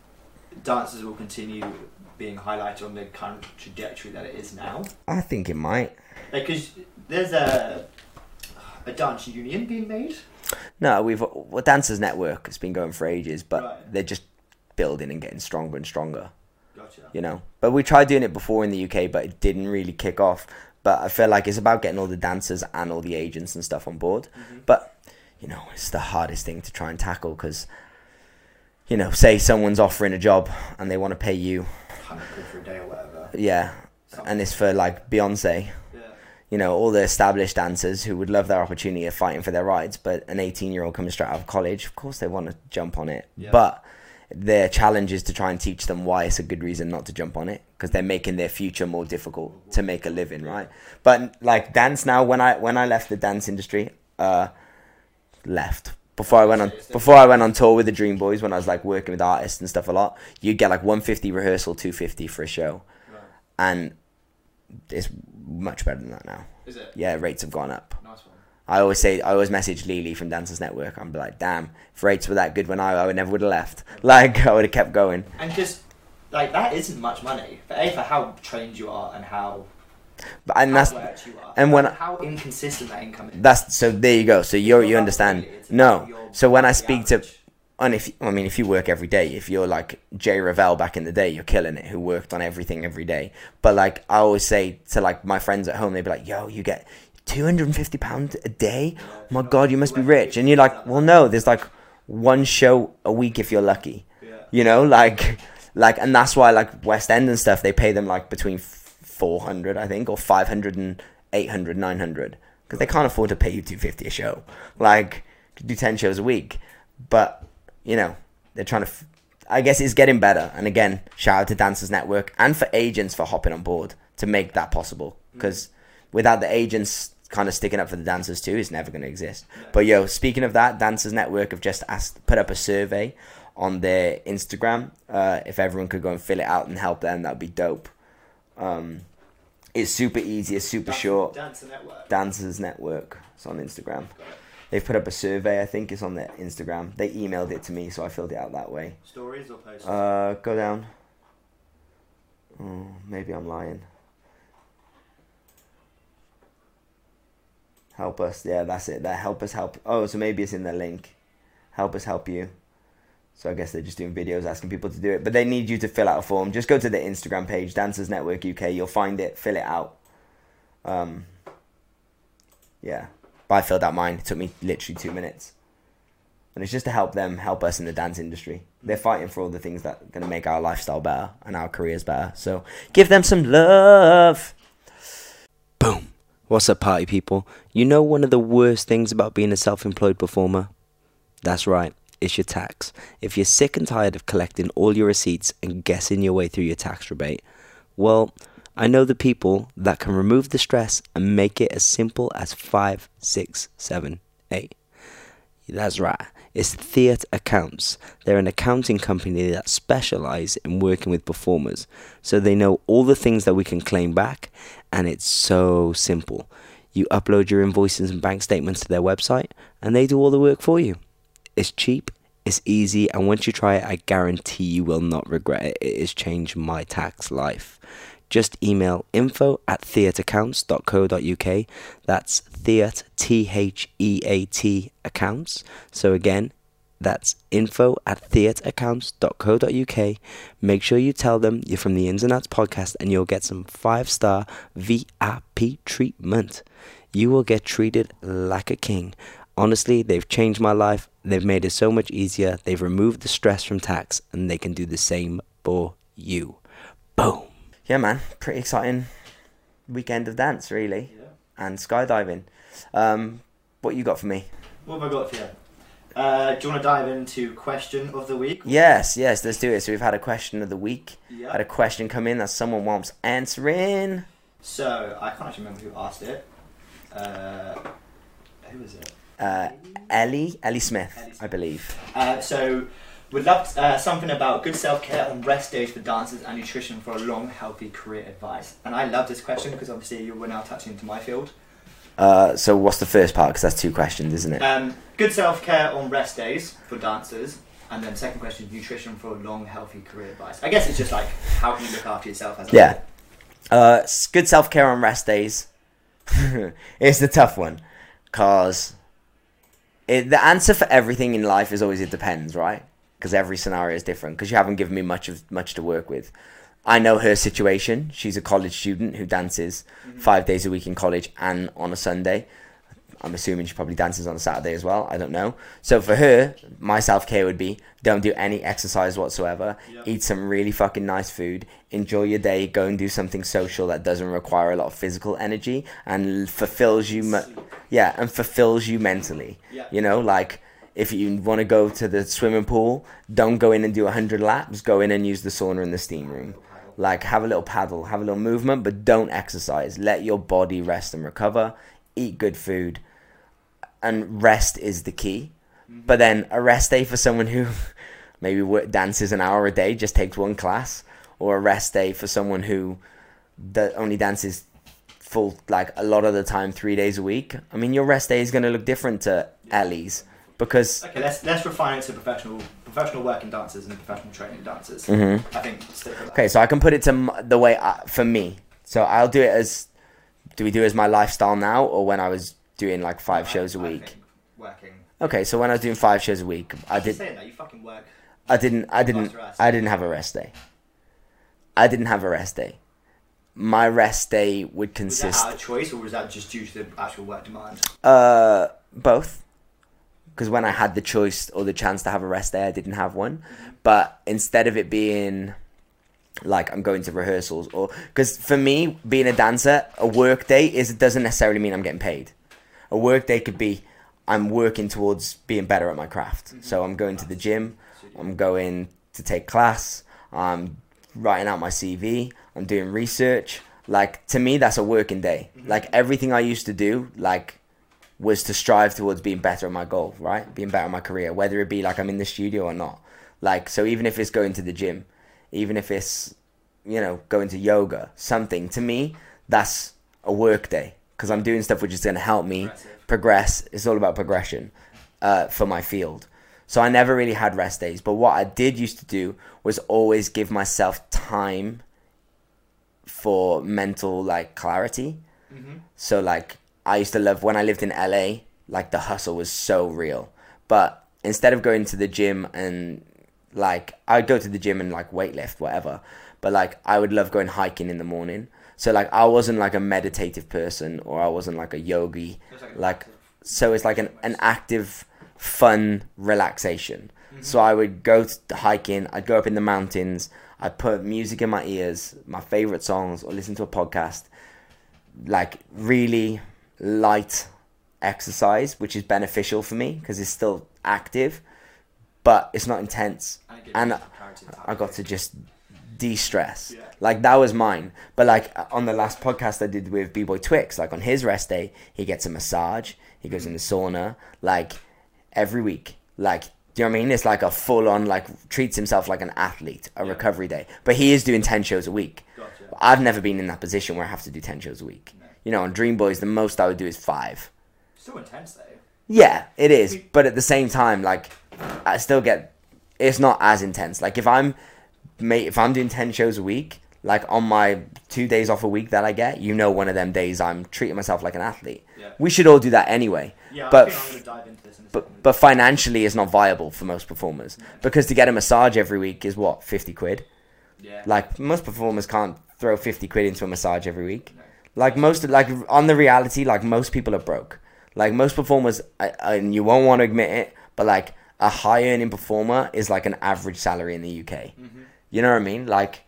Speaker 2: dancers will continue being highlighted on the current trajectory that it is now?
Speaker 1: I think it might.
Speaker 2: Because there's a a dance union being made.
Speaker 1: No, we've well, Dancers Network has been going for ages, but
Speaker 2: Right.
Speaker 1: they're just building and getting stronger and stronger.
Speaker 2: Gotcha.
Speaker 1: You know, but we tried doing it before in the UK, but it didn't really kick off. But I feel like it's about getting all the dancers and all the agents and stuff on board.
Speaker 2: Mm-hmm.
Speaker 1: But you know, it's the hardest thing to try and tackle because, you know, say someone's offering a job and they want to pay you,
Speaker 2: for a day or whatever.
Speaker 1: yeah, and it's for like Beyonce.
Speaker 2: Yeah.
Speaker 1: you know, all the established dancers who would love their opportunity of fighting for their rights, but an 18 year old coming straight out of college, of course they want to jump on it.
Speaker 2: Yeah.
Speaker 1: But their challenge is to try and teach them why it's a good reason not to jump on it because they're making their future more difficult to make a living, right? But like dance now, when I when I left the dance industry, uh, left before I went on before I went on tour with the Dream Boys when I was like working with artists and stuff a lot, you'd get like 150 rehearsal, 250 for a show,
Speaker 2: Right.
Speaker 1: and it's much better than that now
Speaker 2: Is it?
Speaker 1: yeah, rates have gone up.
Speaker 2: Nice one.
Speaker 1: I always say, I always message Lily from Dancers Network. I'm like, damn, if rates were that good when I, I would never would have left. Like, I would have kept going.
Speaker 2: And just like that isn't much money. For a for how trained you are and how
Speaker 1: But and
Speaker 2: how
Speaker 1: that's
Speaker 2: worked you are.
Speaker 1: and when
Speaker 2: how inconsistent that income is.
Speaker 1: that's so. There you go. So you you understand? No. So when I speak to and if I mean if you work every day, if you're like Jay Revell back in the day, you're killing it. Who worked on everything every day. But like I always say to like my friends at home, they'd be like, "Yo, you get two hundred and fifty pounds a day? my God, you must be rich." And you're like, "Well, no. There's like one show a week if you're lucky." You know, like like, and that's why like West End and stuff, they pay them like between four hundred, I think, or 500 and 800, 900. because they can't afford to pay you two fifty a show. Like, do ten shows a week, but you know they're trying to. F- I guess it's getting better. And again, shout out to Dancers Network and for agents for hopping on board to make that possible. Because without the agents kind of sticking up for the dancers too, it's never going to exist. But yo, speaking of that, Dancers Network have just asked, put up a survey on their Instagram. Uh, if everyone could go and fill it out and help them, that'd be dope. Um, it's super easy. It's super
Speaker 2: Dance-
Speaker 1: short.
Speaker 2: Dancer Network.
Speaker 1: Dancers Network. It's on Instagram. They've put up a survey. I think it's on their Instagram. They emailed it to me, so I filled it out that way.
Speaker 2: Stories or posts?
Speaker 1: Uh, go down. Oh, maybe I'm lying. Help us. Yeah, that's it. That help us help. Oh, so maybe it's in the link. Help us help you. So I guess they're just doing videos asking people to do it, but they need you to fill out a form. Just go to the Instagram page, Dancers Network UK. You'll find it. Fill it out. Um. Yeah, but I filled out mine. It took me literally two minutes and it's just to help them help us in the dance industry. They're fighting for all the things that are going to make our lifestyle better and our careers better. So give them some love. Boom. What's up, party people? You know one of the worst things about being a self-employed performer? That's right. It's your tax. If you're sick and tired of collecting all your receipts and guessing your way through your tax rebate, well, I know the people that can remove the stress and make it as simple as five, six, seven, eight. That's right. It's Theatre Accounts. They're an accounting company that specialize in working with performers. So they know all the things that we can claim back, and it's so simple. You upload your invoices and bank statements to their website, and they do all the work for you. It's cheap, it's easy, and once you try it, I guarantee you will not regret it. It has changed my tax life. Just email info at theatreaccounts.co.uk. That's theat, T H E A T accounts. So again, that's info at theatreaccounts.co.uk. Make sure you tell them you're from the Ins and Outs podcast and you'll get some five star VIP treatment. You will get treated like a king. Honestly, they've changed my life. They've made it so much easier. They've removed the stress from tax and they can do the same for you. Boom. Yeah, man. Pretty exciting weekend of dance, really.
Speaker 2: Yeah.
Speaker 1: And skydiving. Um, what you got for me?
Speaker 2: What have I got for you? Uh, do you want to dive into question of the week?
Speaker 1: Yes, yes, let's do it. So we've had a question of the week.
Speaker 2: Yeah.
Speaker 1: Had a question come in that someone wants answering.
Speaker 2: So I can't actually remember who asked it. Uh, who is it?
Speaker 1: Uh, Ellie, Ellie Smith, I believe.
Speaker 2: Uh, so would love uh, something about good self care on rest days for dancers and nutrition for a long, healthy career advice. And I love this question because obviously you were now touching into my field.
Speaker 1: Uh, so what's the first part? Because that's two questions, isn't it?
Speaker 2: Um, good self care on rest days for dancers And then second question, nutrition for a long, healthy career advice. I guess it's just like how can you look after yourself as a
Speaker 1: Yeah. Uh, good self care on rest days. it's the tough one, cause it, the answer for everything in life is always it depends, right? Because every scenario is different. Because you haven't given me much of much to work with. I know her situation. She's a college student who dances mm. five days a week in college and on a Sunday. I'm assuming she probably dances on a Saturday as well. I don't know. So for her, my self care would be don't do any exercise whatsoever.
Speaker 2: Yep.
Speaker 1: Eat some really fucking nice food. Enjoy your day. Go and do something social that doesn't require a lot of physical energy and fulfills you. Me- yeah, and fulfills you mentally.
Speaker 2: Yeah.
Speaker 1: You know, like if you want to go to the swimming pool, don't go in and do 100 laps. Go in and use the sauna and the steam room. Like have a little paddle, have a little movement, but don't exercise. Let your body rest and recover. Eat good food. And rest is the key. But then a rest day for someone who maybe dances an hour a day, just takes one class, or a rest day for someone who that only dances full like a lot of the time, three days a week. I mean, your rest day is going to look different to Ellie's because
Speaker 2: Okay, let's let's refine it to professional professional working dancers and professional training dancers.
Speaker 1: Mhm.
Speaker 2: I think stick with.
Speaker 1: Okay, so I can put it to the way I, for me. So I'll do it as, do we do it as my lifestyle now, or when I was doing like five shows a
Speaker 2: I
Speaker 1: week?
Speaker 2: think Working.
Speaker 1: Okay, so when I was doing five shows a week, I did.
Speaker 2: saying that you fucking work.
Speaker 1: I didn't. I didn't. I didn't have a rest day. I didn't have a rest day. My rest day would
Speaker 2: Was that
Speaker 1: consist.
Speaker 2: out of choice, or was that just due to the actual work demand?
Speaker 1: Uh, both. Because when I had the choice or the chance to have a rest day, I didn't have one. But instead of it being like I'm going to rehearsals, or because for me, being a dancer, a work day is doesn't necessarily mean I'm getting paid. A work day could be I'm working towards being better at my craft. Mm-hmm. So I'm going to the gym, I'm going to take class, I'm writing out my CV, I'm doing research. Like to me, that's a working day. Mm-hmm. Like everything I used to do, like was to strive towards being better at my goal, right? Being better at my career, whether it be like I'm in the studio or not. Like, so even if it's going to the gym, even if it's, you know, going to yoga, something, to me, that's a work day because I'm doing stuff which is going to help me progress. It's all about progression uh, for my field. So I never really had rest days. But what I did used to do was always give myself time for mental like clarity.
Speaker 2: Mm-hmm.
Speaker 1: So like I used to love when I lived in LA, like the hustle was so real. But instead of going to the gym and like I'd go to the gym and like weightlift, whatever. But like I would love going hiking in the morning. So like I wasn't like a meditative person or I wasn't like a yogi. Like so it's like an, an active, fun relaxation. So I would go to hiking, I'd go up in the mountains, I'd put music in my ears, my favorite songs, or listen to a podcast like really light exercise, which is beneficial for me because it's still active, but it's not intense. And I got to just de-stress.
Speaker 2: Yeah.
Speaker 1: Like that was mine. But like uh, on the last podcast I did with B-Boy Twix, like on his rest day, he gets a massage, he goes in the sauna, like every week. Like do you know what I mean? It's like a full on like treats himself like an athlete, a
Speaker 2: Yeah.
Speaker 1: recovery day. But he is doing ten shows a week.
Speaker 2: Gotcha.
Speaker 1: I've never been in that position where I have to do 10 shows a week.
Speaker 2: No.
Speaker 1: You know, on Dream Boys, the most I would do is five.
Speaker 2: Still intense though.
Speaker 1: Yeah, it is. But at the same time, like, I still get, it's not as intense. Like, if I'm, mate, if I'm doing 10 shows a week, like on my two days off a week that I get, you know, one of them days I'm treating myself like an athlete.
Speaker 2: Yeah.
Speaker 1: We should all do that anyway.
Speaker 2: Yeah,
Speaker 1: But
Speaker 2: I think I'm gonna dive into this in
Speaker 1: But, but financially, it's not viable for most performers. Because to get a massage every week is what, 50 quid?
Speaker 2: yeah.
Speaker 1: Like, most performers can't throw 50 quid into a massage every week.
Speaker 2: No.
Speaker 1: Like most, like on the reality, like most people are broke. Like most performers, and you won't want to admit it, but like a high earning performer is like an average salary in the UK.
Speaker 2: Mhm.
Speaker 1: You know what I mean? Like,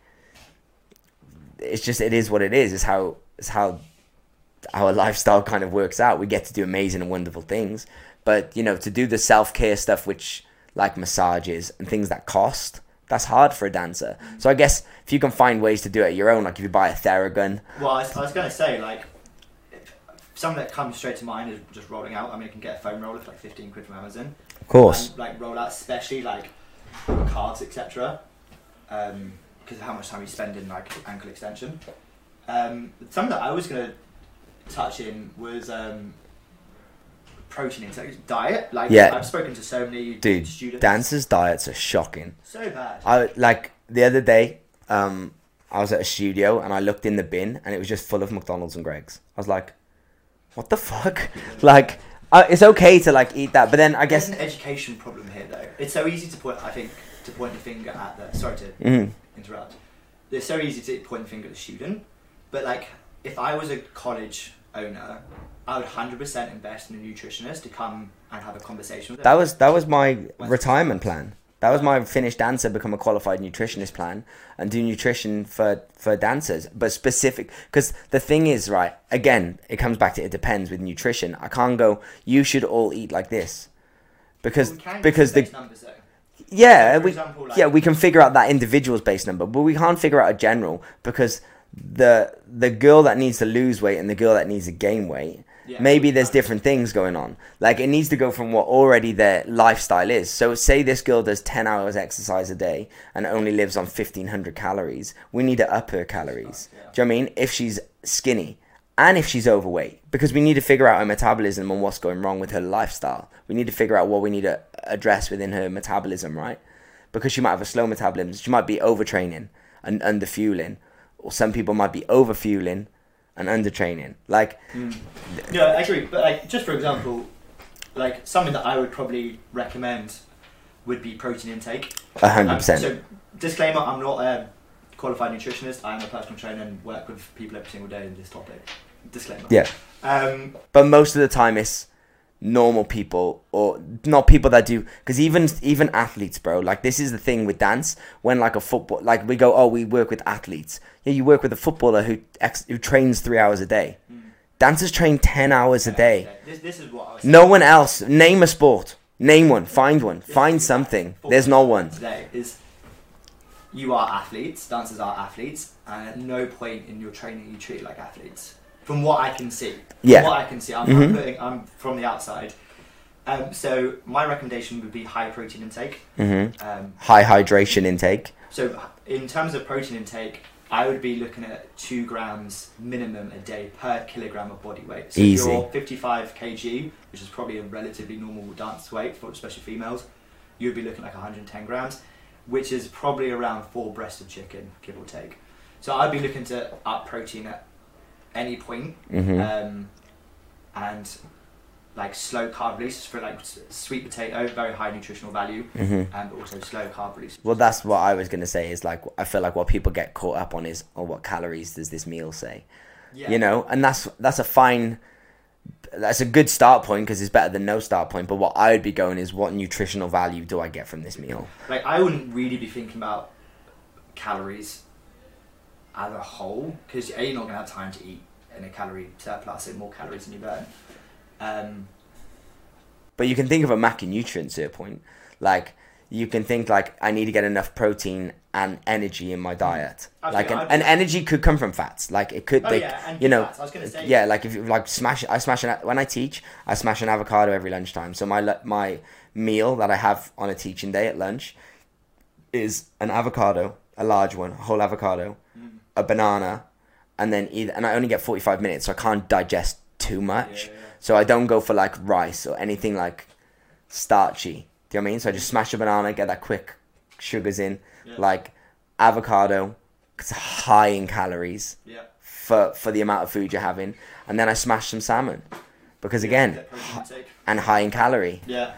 Speaker 1: it's just it is what it is. It's how it's how our lifestyle kind of works out. We get to do amazing and wonderful things, but you know, to do the self care stuff, which like massages and things that cost, that's hard for a dancer. So I guess if you can find ways to do it your own, like if you buy a Theragun,
Speaker 2: Well, I was, I was going to say, like, something that comes straight to mind is just rolling out. I mean, you can get a foam roller for like 15 quid from Amazon.
Speaker 1: of
Speaker 2: And, like, roll out, especially like cards, etc. Um, because of how much time you spend in like ankle extension. Um, something that I was going to touch in was um, protein intake diet. Like
Speaker 1: Yeah.
Speaker 2: I've spoken to so many
Speaker 1: Dude,
Speaker 2: students.
Speaker 1: dancers' diets are shocking.
Speaker 2: So bad.
Speaker 1: I like the other day. Um, I was at a studio and I looked in the bin and it was just full of McDonald's and Greggs. I was like, "What the fuck?" Like, uh, it's okay to like eat that, but then I guess There's
Speaker 2: an education problem here, though. It's so easy to put. I think to point the finger at the. Sorry to
Speaker 1: Mhm.
Speaker 2: interrupt. It's so easy to point the finger at the student, but like if I was a college owner, I would hundred percent invest in a nutritionist to come and have a conversation with them.
Speaker 1: that was that was my retirement plan. That was my finished dancer, become a qualified nutritionist plan, and do nutrition for for dancers, but specific. Because the thing is, right? Again, it comes back to it depends with nutrition. I can't go. You should all eat like this, because
Speaker 2: We can
Speaker 1: because the
Speaker 2: numbers.
Speaker 1: Yeah,
Speaker 2: So,
Speaker 1: we
Speaker 2: example, like-
Speaker 1: yeah we can figure out that individual's base number, but we can't figure out a general because the the girl that needs to lose weight and the girl that needs to gain weight,
Speaker 2: Yeah.
Speaker 1: maybe there's different things going on. Like it needs to go from what already their lifestyle is. So say this girl does ten hours exercise a day and only lives on fifteen hundred calories. We need to up her calories.
Speaker 2: Yeah.
Speaker 1: Do you know what I mean? If she's skinny and if she's overweight, because we need to figure out her metabolism and what's going wrong with her lifestyle. We need to figure out what we need to address within her metabolism, right? Because she might have a slow metabolism, she might be overtraining and underfueling, or some people might be overfueling and undertraining. Like,
Speaker 2: yeah, I agree. But like, just for example, like something that I would probably recommend would be protein intake.
Speaker 1: a hundred
Speaker 2: Um,
Speaker 1: percent.
Speaker 2: So, disclaimer: I'm not a qualified nutritionist. I'm a personal trainer and work with people every single day in this topic. Disclaimer.
Speaker 1: Yeah.
Speaker 2: Um,
Speaker 1: But most of the time, it's normal people or not people that do because even even athletes bro like this is the thing with dance. When like a football like we go oh we work with athletes. Yeah you work with a footballer who ex- who trains three hours a day. Dancers train 10 hours a day.
Speaker 2: This, this is what I was.
Speaker 1: no one else. Name a sport. Name one. Find one.
Speaker 2: This
Speaker 1: find something. there's no one.
Speaker 2: today is you are athletes. Dancers are athletes. And at no point in your training you treat like athletes from what i can see
Speaker 1: Yeah.
Speaker 2: from what i can see i'm,
Speaker 1: Mhm.
Speaker 2: I'm, putting, I'm from the outside um, so my recommendation would be high protein intake
Speaker 1: Mm-hmm.
Speaker 2: um,
Speaker 1: high hydration intake
Speaker 2: so in terms of protein intake i would be looking at two grams minimum a day per kilogram of body weight so
Speaker 1: Easy.
Speaker 2: if you're 55 kg which is probably a relatively normal dance weight for especially females you'd be looking like 110 grams which is probably around four breasts of chicken give or take so i'd be looking to up protein at any point.
Speaker 1: Hmm
Speaker 2: um, and like slow carb release for like sweet potato very high nutritional value
Speaker 1: mm-hmm.
Speaker 2: and also slow carb release.
Speaker 1: Well that's what i was gonna say is like i feel like what people get caught up on is oh what calories does this meal say?
Speaker 2: Yeah.
Speaker 1: you know? And that's that's a fine that's a good start point because it's better than no start point but what i would be going is what nutritional value do i get from this meal?
Speaker 2: Like I wouldn't really be thinking about calories as a whole because a you're not gonna have time to eat in a calorie surplus and more calories than you burn. Um,
Speaker 1: but you can think of a macronutrient to a point. Like you can think like i need to get enough protein and energy in my diet.
Speaker 2: Okay,
Speaker 1: like an,
Speaker 2: I'd-
Speaker 1: energy could come from fats. Like it could
Speaker 2: oh
Speaker 1: they,
Speaker 2: yeah,
Speaker 1: you know
Speaker 2: fats, I was gonna say.
Speaker 1: yeah like if you like smash i smash an when i teach i smash an avocado every lunchtime. So my my meal that i have on a teaching day at lunch is an avocado a large one a whole avocado
Speaker 2: Mm.
Speaker 1: A banana and then either and i only get 45 minutes so i can't digest too much
Speaker 2: Yeah, yeah,
Speaker 1: so i don't go for like rice or anything like starchy do you know what i mean so i just smash a banana get that quick sugars in
Speaker 2: Yeah.
Speaker 1: like avocado it's high in calories
Speaker 2: yeah.
Speaker 1: for for the amount of food you're having, and then I smash some salmon because again,
Speaker 2: Get protein intake.
Speaker 1: and high in calorie.
Speaker 2: Yeah,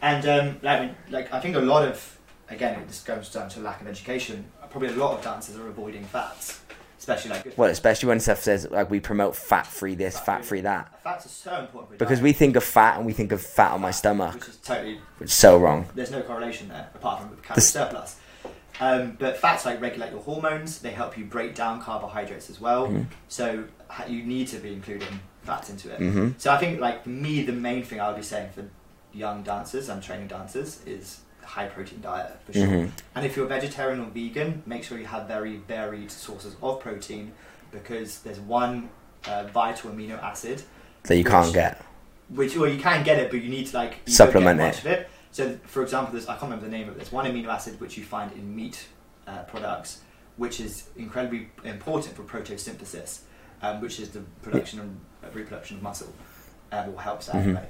Speaker 2: and um, like, like I think a lot of again it just goes down to lack of education. Probably a lot of dancers are avoiding fats, especially like
Speaker 1: Well, especially when stuff says like we promote fat free this, fat free that,
Speaker 2: Fats are so important
Speaker 1: because
Speaker 2: diet,
Speaker 1: we think of fat and we think of fat on my stomach,
Speaker 2: which is totally
Speaker 1: which is so wrong.
Speaker 2: there's no correlation there apart from calorie
Speaker 1: This-
Speaker 2: surplus. Um, but fats like regulate your hormones. They help you break down carbohydrates as well.
Speaker 1: Mhm.
Speaker 2: So you need to be including fats into it.
Speaker 1: hmm
Speaker 2: So I think like for me, the main thing I would be saying for young dancers and training dancers is high protein diet for sure.
Speaker 1: hmm
Speaker 2: And if you're vegetarian or vegan, make sure you have very varied sources of protein because there's one uh, vital amino acid
Speaker 1: That you can't get.
Speaker 2: which well you can get it, but you need to like
Speaker 1: Supplement it.
Speaker 2: Of it. So, for example, there's I can't remember the name of this one amino acid which you find in meat uh, products, which is incredibly important for photosynthesis, um, which is the production and reproduction of muscle, um, or helps that
Speaker 1: Mhm.
Speaker 2: anyway.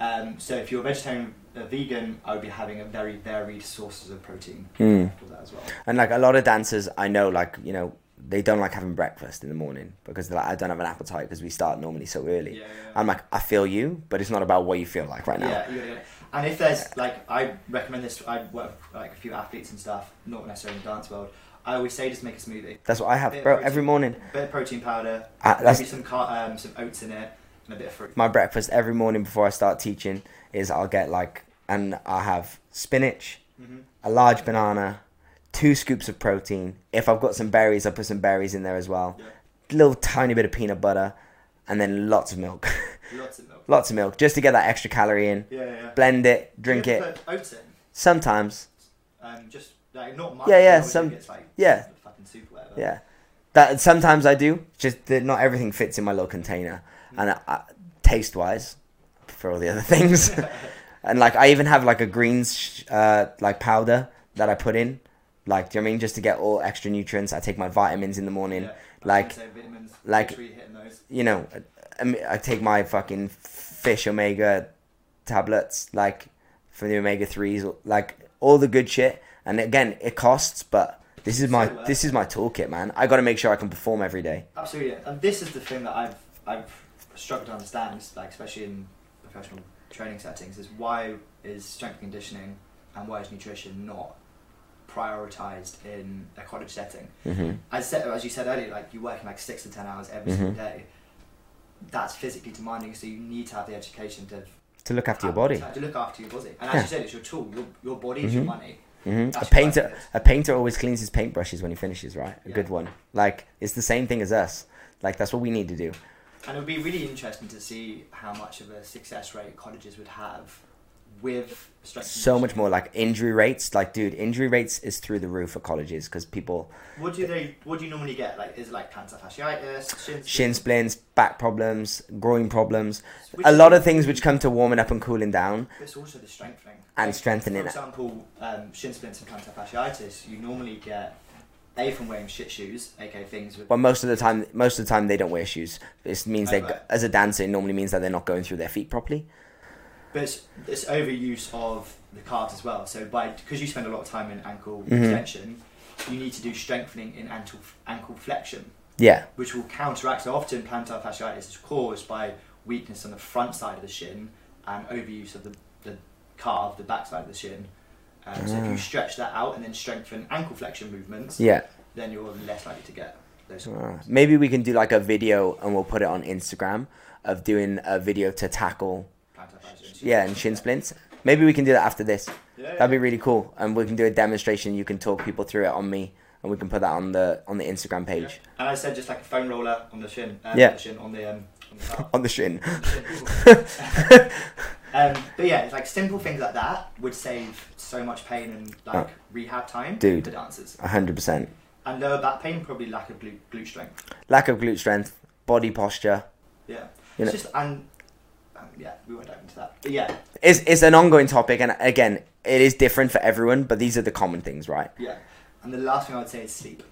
Speaker 2: Um, so if you're a vegetarian, a vegan, I would be having a very varied sources of protein
Speaker 1: Mm.
Speaker 2: for that as well.
Speaker 1: And like a lot of dancers, I know, like you know, they don't like having breakfast in the morning because they're like, I don't have an appetite because we start normally so early.
Speaker 2: Yeah, yeah.
Speaker 1: I'm like, I feel you, but it's not about what you feel like right now.
Speaker 2: Yeah, get it. And if there's like, I recommend this. I work with like a few athletes and stuff, not necessarily in the dance world. I always say just make a smoothie,
Speaker 1: That's what I have, bro.
Speaker 2: protein.
Speaker 1: Every morning,
Speaker 2: bit of protein powder,
Speaker 1: Ah,
Speaker 2: maybe some car- um, some oats in it, and a bit of fruit.
Speaker 1: my breakfast every morning before I start teaching is I'll get like, and I have spinach,
Speaker 2: hmm
Speaker 1: a large banana, two scoops of protein. If I've got some berries, I put some berries in there as well.
Speaker 2: Yeah.
Speaker 1: Little tiny bit of peanut butter, and then lots of milk.
Speaker 2: Lots of milk.
Speaker 1: lots of milk, just to get that extra calorie in.
Speaker 2: Yeah, yeah.
Speaker 1: Blend it, drink it.
Speaker 2: Oats in.
Speaker 1: Sometimes,
Speaker 2: Um, just like not much.
Speaker 1: Yeah, yeah, some-
Speaker 2: like
Speaker 1: yeah.
Speaker 2: Fucking soup whatever.
Speaker 1: yeah. That sometimes I do. Just that not everything fits in my little container, and I, I, taste wise, for all the other things. and like I even have like a greens sh- uh, like powder that I put in. Like, do you know what I mean? Just to get all extra nutrients. I take my vitamins in the morning.
Speaker 2: Yeah.
Speaker 1: Like-
Speaker 2: vitamins.
Speaker 1: like-. You know, I, I take my fucking fish omega tablets, like for the omega threes, like all the good shit. And again, it costs, but this is my
Speaker 2: So
Speaker 1: this is my toolkit, man. I got to make sure I can perform every day.
Speaker 2: Absolutely, and this is the thing that I've I've struggled to understand, like especially in professional training settings, is why is strength conditioning and why is nutrition not prioritized in a college setting?
Speaker 1: hmm
Speaker 2: As said, as you said earlier, like you're working like six to ten hours every single
Speaker 1: Mhm.
Speaker 2: day. That's physically demanding, so you need to have the education to
Speaker 1: To look after your body.
Speaker 2: to look after your body. And as
Speaker 1: Yeah.
Speaker 2: you said, it's your tool. Your, your body is your
Speaker 1: Mhm.
Speaker 2: money.
Speaker 1: hmm A painter, a painter always cleans his paintbrushes when he finishes, right? A
Speaker 2: Yeah.
Speaker 1: good one. Like it's the same thing as us. Like that's what we need to do.
Speaker 2: And it would be really interesting to see how much of a success rate colleges would have with.
Speaker 1: So much more like injury rates. Like, dude, injury rates is through the roof at colleges because people
Speaker 2: What do they? What do you normally get? Like, is it like plantar fasciitis, shin,
Speaker 1: shin splints, back problems, groin problems,
Speaker 2: Which
Speaker 1: a lot of things which come to warming up and cooling down.
Speaker 2: It's also the strengthening
Speaker 1: And
Speaker 2: Like,
Speaker 1: strengthening
Speaker 2: For example, um, shin splints and plantar fasciitis. You normally get a from wearing shit shoes, aka things with.
Speaker 1: But most of the time, most of the time they don't wear shoes. This means they, as a dancer, it normally means that they're not going through their feet properly.
Speaker 2: But it's, it's overuse of the calves as well. So by because you spend a lot of time in ankle
Speaker 1: Mhm.
Speaker 2: extension, you need to do strengthening in ankle ankle flexion.
Speaker 1: Yeah,
Speaker 2: which will counteract. So often plantar fasciitis is caused by weakness on the front side of the shin and overuse of the, the calf, the back side of the shin. Um, so if
Speaker 1: Ah.
Speaker 2: you stretch that out and then strengthen ankle flexion movements,
Speaker 1: yeah.
Speaker 2: then you're less likely to get those.
Speaker 1: Uh, maybe we can do like a video and we'll put it on Instagram of doing a video to tackle yeah and shin splints. Maybe we can do that after this.
Speaker 2: Yeah,
Speaker 1: That'd be really cool, and we can do a demonstration. You can talk people through it on me, and we can put that on the on the Instagram
Speaker 2: yeah.
Speaker 1: page
Speaker 2: And I said just like a foam roller on the shin. Um,
Speaker 1: Yeah.
Speaker 2: The shin on the um, on the calf.
Speaker 1: on the shin.
Speaker 2: um, but yeah, it's like simple things like that would save so much pain and like
Speaker 1: Oh.
Speaker 2: rehab time
Speaker 1: Dude.
Speaker 2: for dancers.
Speaker 1: hundred percent.
Speaker 2: And lower back pain, probably lack of glute, glute strength.
Speaker 1: Lack of glute strength, body posture.
Speaker 2: Yeah.
Speaker 1: You know-
Speaker 2: just and um, yeah, we won't dive into that. But yeah,
Speaker 1: It's it's an ongoing topic, and again, it is different for everyone. But these are the common things, right?
Speaker 2: yeah. And the last thing I would say is sleep.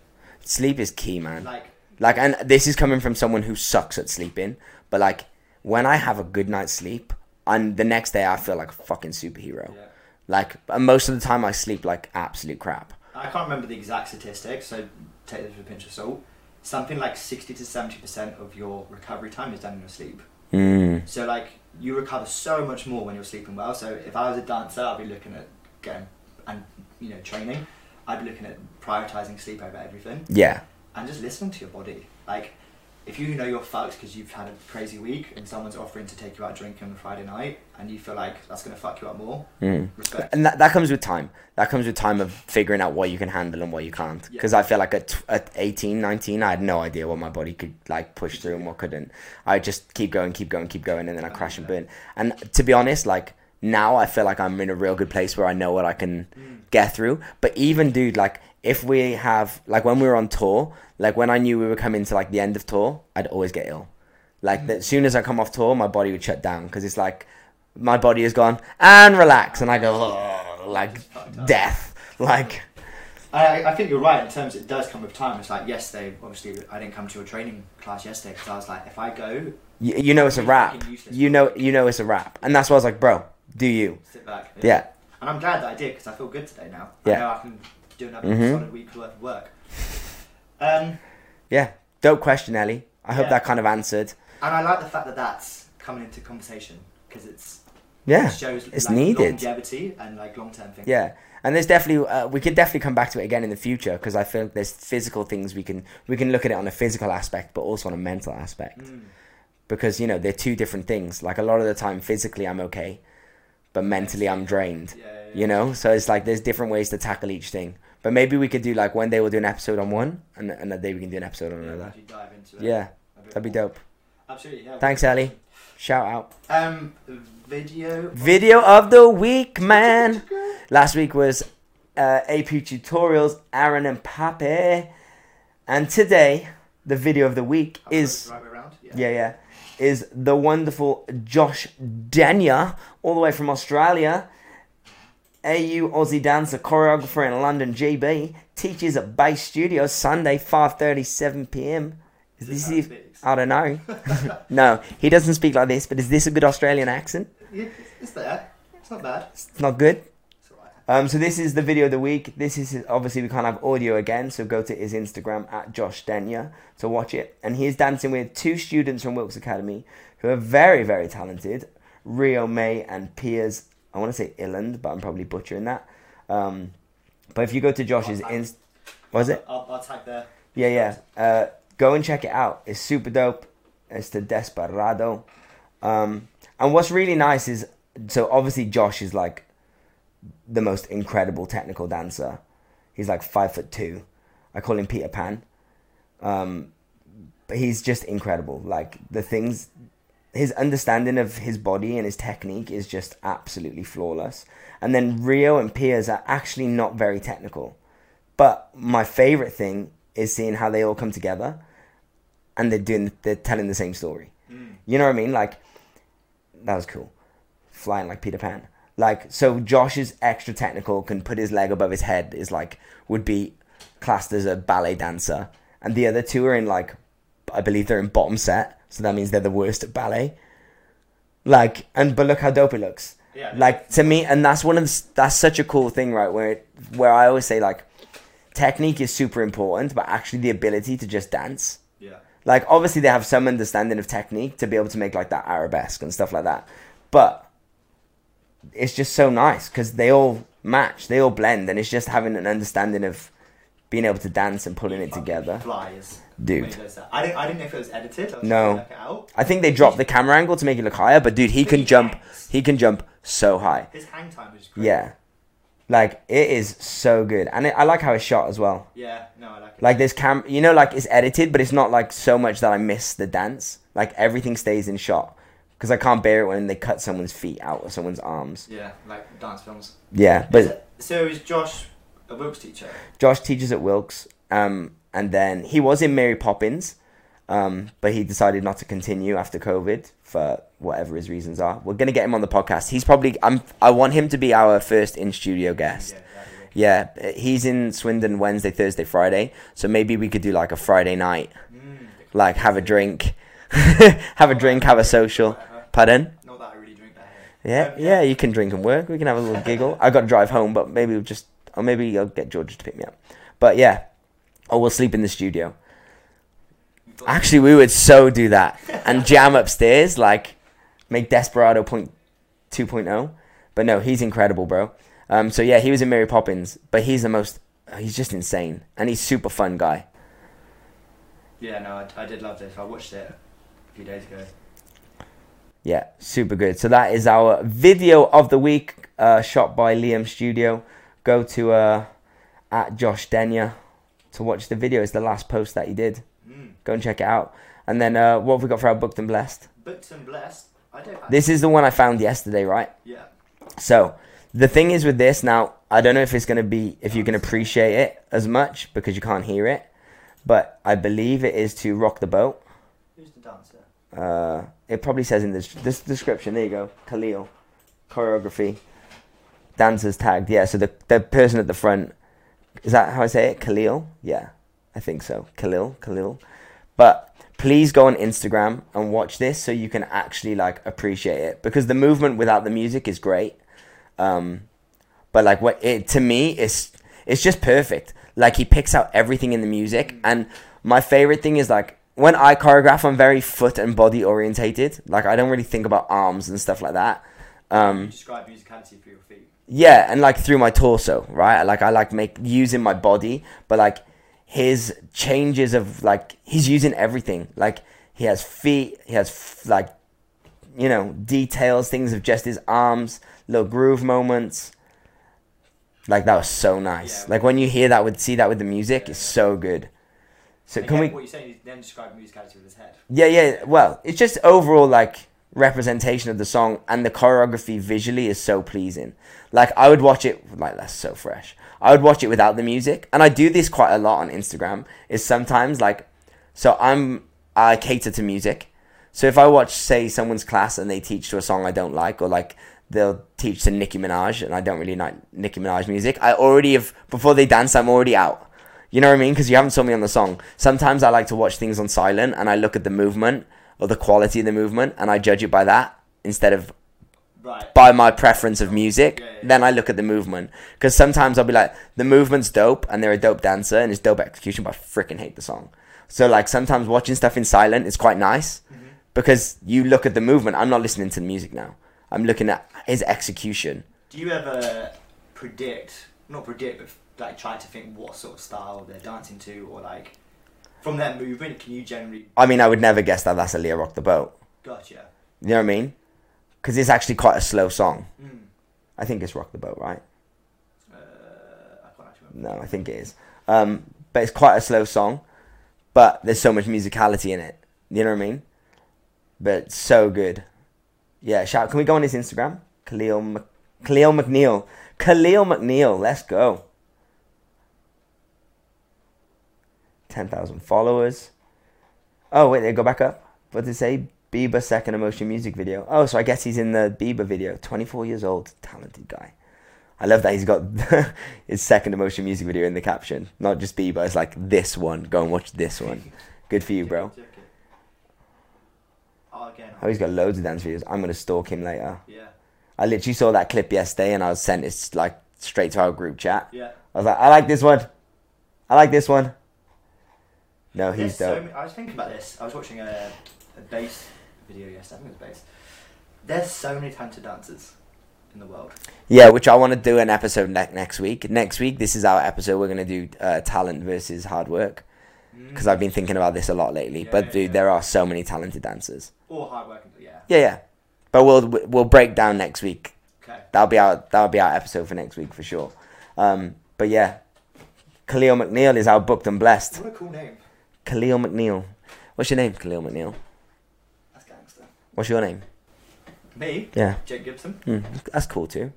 Speaker 1: Sleep is key, man.
Speaker 2: Like
Speaker 1: Like, and this is coming from someone who sucks at sleeping. But like, when I have a good night's sleep, and the next day I feel like a fucking superhero.
Speaker 2: yeah.
Speaker 1: Like, most of the time I sleep like absolute crap.
Speaker 2: I can't remember the exact statistics, so take this with a pinch of salt. Something like sixty to seventy percent of your recovery time is done in your sleep.
Speaker 1: Mm.
Speaker 2: So like you recover so much more when you're sleeping well. So if I was a dancer, I'd be looking at getting and you know training. I'd be looking at prioritizing sleep over everything.
Speaker 1: Yeah.
Speaker 2: and just listening to your body. Like, if you know you're fucked because you've had a crazy week and someone's offering to take you out drinking on a Friday night and you feel like that's going to fuck you up more,
Speaker 1: Mm.
Speaker 2: respect.
Speaker 1: And that, that comes with time. That comes with time of figuring out what you can handle and what you can't.
Speaker 2: Yeah.
Speaker 1: Because I feel like at, at 18, 19, I had no idea what my body could like push through and what couldn't. I just keep going, keep going, keep going, and then I crash and burn. And to be honest, like now I feel like I'm in a real good place where I know what I can
Speaker 2: Mm.
Speaker 1: get through. But even, dude, like if we have like when we were on tour, like when I knew we were coming to like the end of tour, I'd always get ill. Like the, as soon as I come off tour, my body would shut down because it's like my body is gone and relax, and I go like death. Like
Speaker 2: I, I think you're right in terms it does come with time. It's like yesterday, obviously, I didn't come to your training class yesterday because I was like, if I go,
Speaker 1: You, you know it's a
Speaker 2: Really
Speaker 1: rap.
Speaker 2: fucking useless.
Speaker 1: You know you know it's a wrap, and that's why I was like, bro, do you?
Speaker 2: sit back.
Speaker 1: Yeah.
Speaker 2: And I'm glad that I did because I feel good today now.
Speaker 1: Yeah.
Speaker 2: I know I can do another
Speaker 1: Mhm.
Speaker 2: solid week's worth of work. Um,
Speaker 1: Yeah. Dope question, Ellie. I hope
Speaker 2: Yeah.
Speaker 1: that kind of answered.
Speaker 2: and I like the fact that that's coming into conversation because it's
Speaker 1: Yeah.
Speaker 2: it shows
Speaker 1: it's
Speaker 2: like,
Speaker 1: needed.
Speaker 2: longevity and like long term things.
Speaker 1: Yeah, and there's definitely uh, we could definitely come back to it again in the future because I feel like there's physical things we can we can look at it on a physical aspect, but also on a mental aspect
Speaker 2: Mm.
Speaker 1: because you know they're two different things. Like a lot of the time, physically I'm okay, but mentally I'm drained.
Speaker 2: Yeah, yeah, yeah.
Speaker 1: You know, so it's like there's different ways to tackle each thing. But maybe we could do like one day we'll do an episode on one, and another day we can do an episode on
Speaker 2: Yeah,
Speaker 1: another.
Speaker 2: into it
Speaker 1: Yeah, that'd be dope.
Speaker 2: Absolutely. Yeah.
Speaker 1: Thanks, Ellie. Shout out.
Speaker 2: Um, video.
Speaker 1: Video of the week, man. Last week was uh, AP tutorials, Aaron and Pape, and today the video of the week
Speaker 2: Oh,
Speaker 1: is
Speaker 2: right. Yeah.
Speaker 1: yeah yeah is the wonderful Josh Denyer, all the way from Australia. AU Aussie dancer, choreographer in London, GB, teaches at Base Studios Sunday, 5.37 p.m. Is
Speaker 2: Is this
Speaker 1: this
Speaker 2: how he
Speaker 1: ev-
Speaker 2: speaks?
Speaker 1: I don't know. no, he doesn't speak like this, but is this a good Australian accent?
Speaker 2: Yeah, it's, there. It's not bad.
Speaker 1: It's not good.
Speaker 2: It's.
Speaker 1: Um, so this is the video of the week. This is obviously we can't have audio again, so go to his Instagram at Josh Denyer to watch it. And he is dancing with two students from Wilkes Academy who are very, very talented, Rio May and Piers. I want to say Illand, but I'm probably butchering that. Um, but if you go to Josh's inst, was it?
Speaker 2: I'll, I'll tag there.
Speaker 1: Yeah, yeah. Uh, go and check it out. It's super dope. It's the Desperado. Um, and what's really nice is so obviously Josh is like the most incredible technical dancer. He's like five foot two. I call him Peter Pan. Um, but he's just incredible. Like the things, his understanding of his body and his technique is just absolutely flawless. And then Rio and Piers are actually not very technical. But my favorite thing is seeing how they all come together and they're doing they're telling the same story. Hmm. You know what I mean? Like that was cool. Flying like Peter Pan. Like so Josh is extra technical, can put his leg above his head, is like would be classed as a ballet dancer. And the other two are in like I believe they're in bottom set, so that means they're the worst at ballet. Like and but look how dope it looks
Speaker 2: Yeah.
Speaker 1: like to me and that's one of the, that's such a cool thing right where it, where i always say like technique is super important but actually the ability to just dance
Speaker 2: Yeah.
Speaker 1: like obviously they have some understanding of technique to be able to make like that arabesque and stuff like that but it's just so nice because they all match they all blend and it's just having an understanding of being able to dance and pulling it together
Speaker 2: Flies.
Speaker 1: Dude.
Speaker 2: When he does that. I didn't. I didn't know if it was edited. I
Speaker 1: No.
Speaker 2: trying to work it out.
Speaker 1: i think they dropped the camera angle to make it look higher but dude he can jump he can jump so high
Speaker 2: His hang time is great.
Speaker 1: yeah like it is so good and it, i like how it's shot as well
Speaker 2: Yeah. No, I like it.
Speaker 1: Like there's cam, you know, like it's edited, but it's not like so much that I miss the dance. Like everything stays in shot because I can't bear it when they cut someone's feet out or someone's arms.
Speaker 2: Yeah, like dance films.
Speaker 1: Yeah,
Speaker 2: Is
Speaker 1: but
Speaker 2: it- so is Josh a Wilkes teacher?
Speaker 1: Josh teaches at Wilkes, um, and then he was in Mary Poppins, um, but he decided not to continue after COVID for whatever his reasons are. We're gonna get him on the podcast. He's probably I'm I want him to be our first in studio guest.
Speaker 2: Yeah, that'd be good.
Speaker 1: Yeah, he's in Swindon Wednesday, Thursday, Friday. So maybe we could do like a Friday night,
Speaker 2: Mm,
Speaker 1: like have a drink, have a drink, have a social. Pardon?
Speaker 2: Not that I really drink that
Speaker 1: Yeah,
Speaker 2: Um,
Speaker 1: yeah, you can drink and work. We can have a little giggle. I got to drive home, but maybe we'll just, or maybe I'll get George to pick me up. But yeah, or we'll sleep in the studio. Actually, we would so do that and jam upstairs, like make Desperado point 2.0. But no, he's incredible, bro. Um, so yeah, he was in Mary Poppins, but he's the most, he's just insane and he's super fun guy.
Speaker 2: Yeah, no, I, I did love this. I watched it a few days ago.
Speaker 1: Yeah, super good. So that is our video of the week, uh, shot by Liam Studio. Go to uh, at Josh Denyer to watch the video. It's the last post that he did.
Speaker 2: Mm.
Speaker 1: Go and check it out. And then uh, what have we got for our booked and blessed?
Speaker 2: Booked and blessed. I don't.
Speaker 1: This is the one I found yesterday, right?
Speaker 2: Yeah.
Speaker 1: So the thing is with this now, I don't know if it's gonna be if you can appreciate it as much because you can't hear it, but I believe it is to rock the boat.
Speaker 2: Who's the dancer?
Speaker 1: Uh, it probably says in this this description. There you go, Khalil, choreography, dancers tagged. Yeah, so the the person at the front Is that how I say it? Khalil? Yeah, I think so. Khalil, Khalil. But please go on Instagram and watch this so you can actually like appreciate it because the movement without the music is great. Um, but like what it to me it's it's just perfect. Like he picks out everything in the music and my favorite thing is like when I choreograph I'm very foot and body orientated. Like I don't really think about arms and stuff like that. Um,
Speaker 2: describe musicality for your feet.
Speaker 1: Yeah, and like through my torso, right? Like I like make using my body, but like his changes of like he's using everything. Like he has feet, he has f- like you know details, things of just his arms, little groove moments. Like that was so nice.
Speaker 2: Yeah.
Speaker 1: Like when you hear that would see that with the music, it's so good. So
Speaker 2: And
Speaker 1: can we?
Speaker 2: What you're saying is then describe musicality with his head.
Speaker 1: Yeah, yeah. Well, it's just overall like representation of the song and the choreography visually is so pleasing. Like I would watch it like that's so fresh. I would watch it without the music, and I do this quite a lot on Instagram. Is sometimes like, so I'm I cater to music. So if I watch say someone's class and they teach to a song I don't like, or like they'll teach to Nicki Minaj and I don't really like Nicki Minaj music, I already have before they dance, I'm already out. You know what I mean? Because you haven't told me on the song. Sometimes I like to watch things on silent and I look at the movement or the quality of the movement and I judge it by that instead of
Speaker 2: Right.
Speaker 1: by my preference of music.
Speaker 2: Yeah, yeah,
Speaker 1: Then I look at the movement because sometimes I'll be like, the movement's dope and they're a dope dancer and it's dope execution, but I freaking hate the song. So like sometimes watching stuff in silent is quite nice
Speaker 2: Mm-hmm.
Speaker 1: because you look at the movement. I'm not listening to the music now. I'm looking at his execution.
Speaker 2: Do you ever predict, not predict, but like try to think what sort of style they're dancing to, or like from their movement, can you generally?
Speaker 1: I mean, I would never guess that that's Aaliyah Rock the Boat.
Speaker 2: Gotcha.
Speaker 1: You know what I mean? Because it's actually quite a slow song.
Speaker 2: Mm.
Speaker 1: I think it's Rock the Boat, right?
Speaker 2: Uh, I can't actually remember.
Speaker 1: No, I think it is. Um, but it's quite a slow song, but there's so much musicality in it. You know what I mean? But so good. Yeah, shout. Can we go on his Instagram? Khalil, Mc, Khalil McNeil. Khalil McNeil. Let's go. Ten thousand followers. Oh wait, they go back up. What did it say? Bieber second emotion music video. Oh, so I guess he's in the Bieber video. Twenty four years old, talented guy. I love that he's got his second emotion music video in the caption. Not just Bieber, it's like this one. Go and watch this one. Good for you, bro.
Speaker 2: Oh, again.
Speaker 1: Oh, he's got loads of dance videos. I'm gonna stalk him later.
Speaker 2: Yeah.
Speaker 1: I literally saw that clip yesterday and I was sent it like straight to our group chat.
Speaker 2: Yeah.
Speaker 1: I was like, I like this one. I like this one. No,
Speaker 2: There's
Speaker 1: he's
Speaker 2: so many- I was thinking about this. I was watching a, a Base video yesterday. I think it was Base. There's so many talented dancers in the world.
Speaker 1: Yeah, which I want to do an episode ne- next week. Next week, this is our episode. We're gonna do uh, talent versus hard work because I've been thinking about this a lot lately.
Speaker 2: Yeah,
Speaker 1: but dude,
Speaker 2: yeah.
Speaker 1: there are so many talented dancers.
Speaker 2: Or hard working. Yeah.
Speaker 1: Yeah, yeah. But we'll we'll break down next week.
Speaker 2: Okay.
Speaker 1: That'll be our that'll be our episode for next week for sure. Um, but yeah, Khalil McNeil is our booked and blessed.
Speaker 2: What a cool name.
Speaker 1: Khalil McNeil. What's your name, Khalil McNeil?
Speaker 2: That's gangster.
Speaker 1: What's your name?
Speaker 2: Me,
Speaker 1: Yeah,
Speaker 2: Jake Gibson.
Speaker 1: hmm, that's cool too.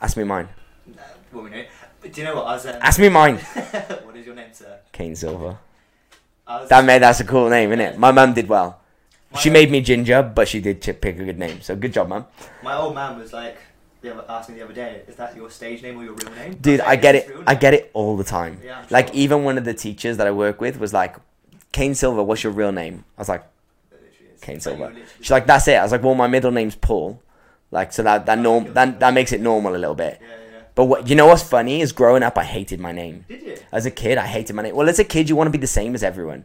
Speaker 1: Ask me mine.
Speaker 2: No, well, we know. But do you know what? I was. Um,
Speaker 1: Ask me mine.
Speaker 2: what is your name, sir?
Speaker 1: Kane Silver.
Speaker 2: Was,
Speaker 1: That made that's a cool name, isn't it? My mum did well.
Speaker 2: my
Speaker 1: She
Speaker 2: old-
Speaker 1: made me ginger, but she did pick a good name. So good job, mum.
Speaker 2: My old man was like, the other, asked me the other day, "Is that your stage name or your real name?"
Speaker 1: Dude,
Speaker 2: like,
Speaker 1: I get it. I get it all the time.
Speaker 2: Yeah, I'm
Speaker 1: Like even one of the teachers that I work with was like, Kane Silver. What's your real name? I was like,
Speaker 2: It literally is.
Speaker 1: Kane Silver. She's like, that's it. I was like, well, my middle name's Paul. Like, so that that oh, norm that that makes it normal a little bit.
Speaker 2: Yeah, yeah.
Speaker 1: But what you know what's funny is growing up, I hated my name.
Speaker 2: Did you?
Speaker 1: As a kid, I hated my name. Well, as a kid, you want to be the same as everyone,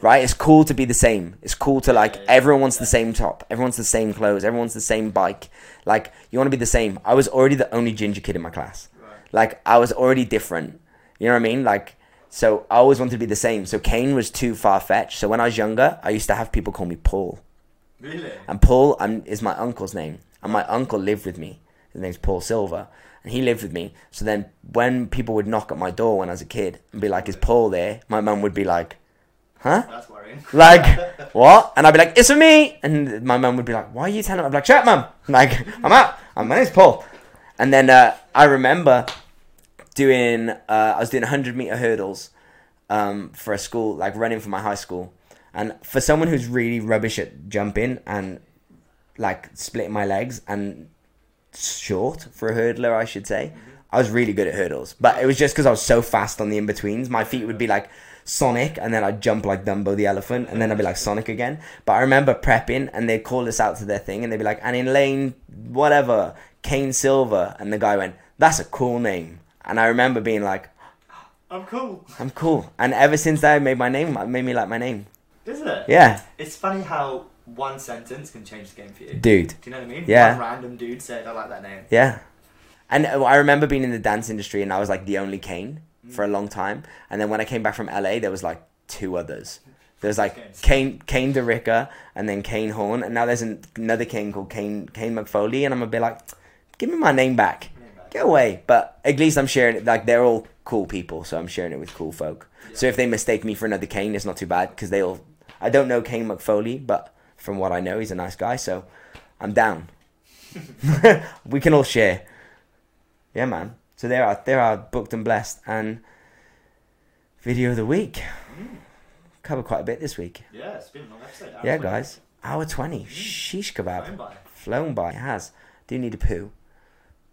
Speaker 1: right? It's cool to be the same. It's cool to like everyone wants the same top, everyone's the same clothes, everyone's the same bike. Like you want to be the same. I was already the only ginger kid in my class. Like I was already different. You know what I mean? Like so, I always wanted to be the same. So Kane was too far fetched. So when I was younger, I used to have people call me Paul.
Speaker 2: Really?
Speaker 1: And Paul um, is my uncle's name. And my uncle lived with me. His name's Paul Silver. And he lived with me. So then when people would knock at my door when I was a kid and be like, is Paul there? My mum would be like, huh?
Speaker 2: That's worrying.
Speaker 1: Like, what? And I'd be like, it's for me. And my mum would be like, why are you telling me? I'd be like, shut up, mum. Like, I'm out. My name's Paul. And then uh, I remember doing, uh, I was doing 100 meter hurdles um, for a school, like running for my high school. And for someone who's really rubbish at jumping and like splitting my legs and short for a hurdler, I should say, I I was really good at hurdles, but it was just because I was so fast on the in betweens. My feet would be like Sonic, and then I'd jump like Dumbo the elephant, and then I'd be like Sonic again. But I remember prepping, and they'd call us out to their thing, and they'd be like, and in lane whatever, Kane Silver, and the guy went, "That's a cool name," and I remember being like,
Speaker 2: I'm cool,
Speaker 1: "I'm cool," and ever since that, it made my name, made me like my name.
Speaker 2: isn't it?
Speaker 1: Yeah,
Speaker 2: It's funny how one sentence can change the game for you.
Speaker 1: dude.
Speaker 2: Do you know what I mean?
Speaker 1: Yeah.
Speaker 2: One random dude said, "I like that name."
Speaker 1: Yeah. And I remember being in the dance industry and I was like the only Kane for a long time. And then when I came back from LA, there was like two others. There was like Kane Kane DeRicker and then Kane Horn. And now there's an, another Kane called Kane Kane McFoley. And I'm a bit like, give me my name back.
Speaker 2: Name back.
Speaker 1: Get away. But at least I'm sharing it. Like they're all cool people. So I'm sharing it with cool folk. So if they mistake me for another Kane, it's not too bad because they all. I don't know Kane McFoley, but from what I know, he's a nice guy. So I'm down. we can all share. Yeah, man. So there are there are booked and blessed and video of the week. Covered quite a bit this week.
Speaker 2: Yeah, it's been a long episode. Hour
Speaker 1: Yeah,
Speaker 2: 20.
Speaker 1: guys. Hour twenty. Sheesh kebab.
Speaker 2: Flown by.
Speaker 1: Flown by. It has. Do you need a poo.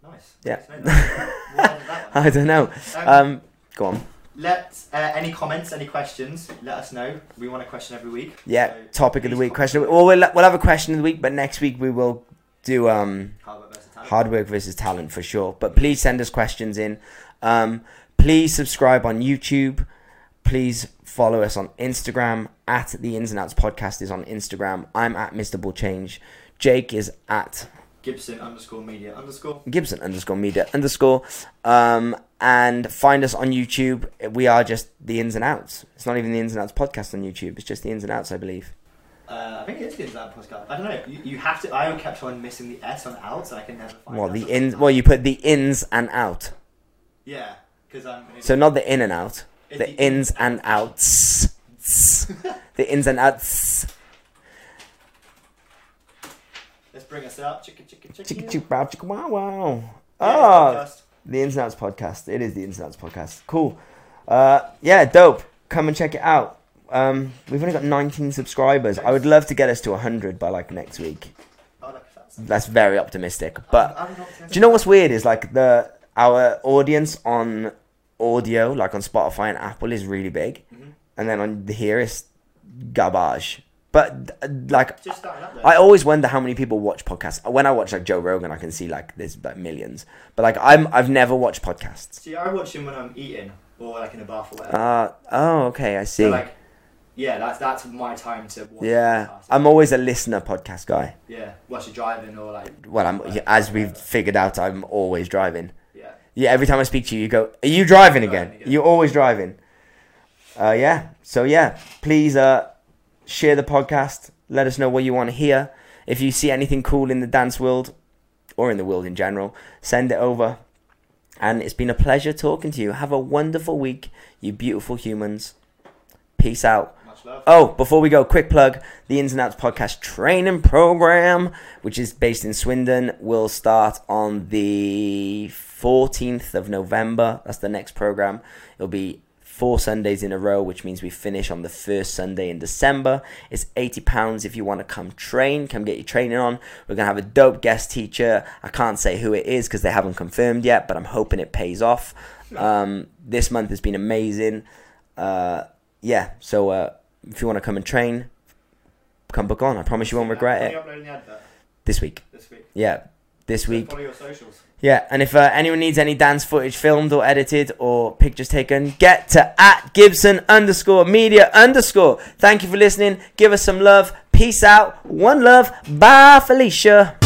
Speaker 2: Nice.
Speaker 1: Yeah.
Speaker 2: Nice. No, no. We'll end that one.
Speaker 1: I don't know.
Speaker 2: Um,
Speaker 1: Um, go on.
Speaker 2: let uh, any comments, any questions, let us know. We want a question every week.
Speaker 1: Yeah.
Speaker 2: So
Speaker 1: Topic of the week. Question. Well, we'll we'll have a question of the week, but next week we will do um
Speaker 2: Hard work versus talent.
Speaker 1: Hard work versus talent for sure. But please send us questions in. Um, please subscribe on YouTube. Please follow us on Instagram at the Ins and Outs Podcast is on Instagram. I'm at Mr. Ball Change. Jake is at
Speaker 2: Gibson underscore media underscore.
Speaker 1: Gibson underscore media underscore. Um, and find us on YouTube. We are just the Ins and Outs. It's not even the Ins and Outs Podcast on YouTube. It's just the Ins and Outs, I believe.
Speaker 2: Uh, I think it is the Inside Podcast. I don't know. You, you have to. I kept on missing the S on out, so I can never find.
Speaker 1: Well, the ins. Well, you put the ins and out.
Speaker 2: Yeah, because I'm.
Speaker 1: So not the in and out. The
Speaker 2: the
Speaker 1: ins
Speaker 2: in-
Speaker 1: and outs. the ins and outs.
Speaker 2: Let's bring us up. Chicka chicka chicka.
Speaker 1: Chicka chicka wow chicka wow wow. Oh, the Ins and Outs podcast. It is the Ins and Outs podcast. Cool. Uh, yeah, dope. Come and check it out. Um, we've only got 19 subscribers. I would love to get us to 100 by like next week.
Speaker 2: Oh, that's-
Speaker 1: That's very optimistic. But
Speaker 2: I'm- I'm not-
Speaker 1: do you know what's weird is like the our audience on audio, like on Spotify and Apple, is really big,
Speaker 2: Mhm.
Speaker 1: and then on the here is garbage. But like
Speaker 2: Just starting up there.
Speaker 1: I always wonder how many people watch podcasts. When I watch like Joe Rogan, I can see like there's like millions. But like I'm I've never watched podcasts.
Speaker 2: See, I watch him when I'm eating or like in a bath or whatever.
Speaker 1: Uh oh okay, I see.
Speaker 2: So like, yeah, that's that's my time to watch.
Speaker 1: yeah,
Speaker 2: podcasts.
Speaker 1: I'm always a listener podcast guy.
Speaker 2: yeah, whilst you're driving or like.
Speaker 1: Well, I'm as we've figured out, I'm always driving.
Speaker 2: Yeah.
Speaker 1: Yeah, every time I speak to you, you go, "Are you driving again?
Speaker 2: Again.
Speaker 1: You're always driving." Uh, yeah. So yeah, please uh, share the podcast. Let us know what you want to hear. If you see anything cool in the dance world, or in the world in general, send it over. And it's been a pleasure talking to you. Have a wonderful week, you beautiful humans. Peace out. Oh, before we go, quick plug the Ins and Outs podcast training program, which is based in Swindon, will start on the 14th of November. That's the next program. It'll be four Sundays in a row, which means we finish on the first Sunday in December. It's £80 if you want to come train, come get your training on. We're going to have a dope guest teacher. I can't say who it is because they haven't confirmed yet, but I'm hoping it pays off. Um, this month has been amazing. Uh, yeah, so uh, if you want to come and train, come book on. I promise you won't regret
Speaker 2: When are you
Speaker 1: it.
Speaker 2: uploading the advert
Speaker 1: This week.
Speaker 2: this week?
Speaker 1: Yeah, this week.
Speaker 2: Follow your socials.
Speaker 1: Yeah, and if uh, anyone needs any dance footage filmed or edited or pictures taken, get to at Gibson underscore media underscore. Thank you for listening. Give us some love. Peace out. One love. Bye, Felicia.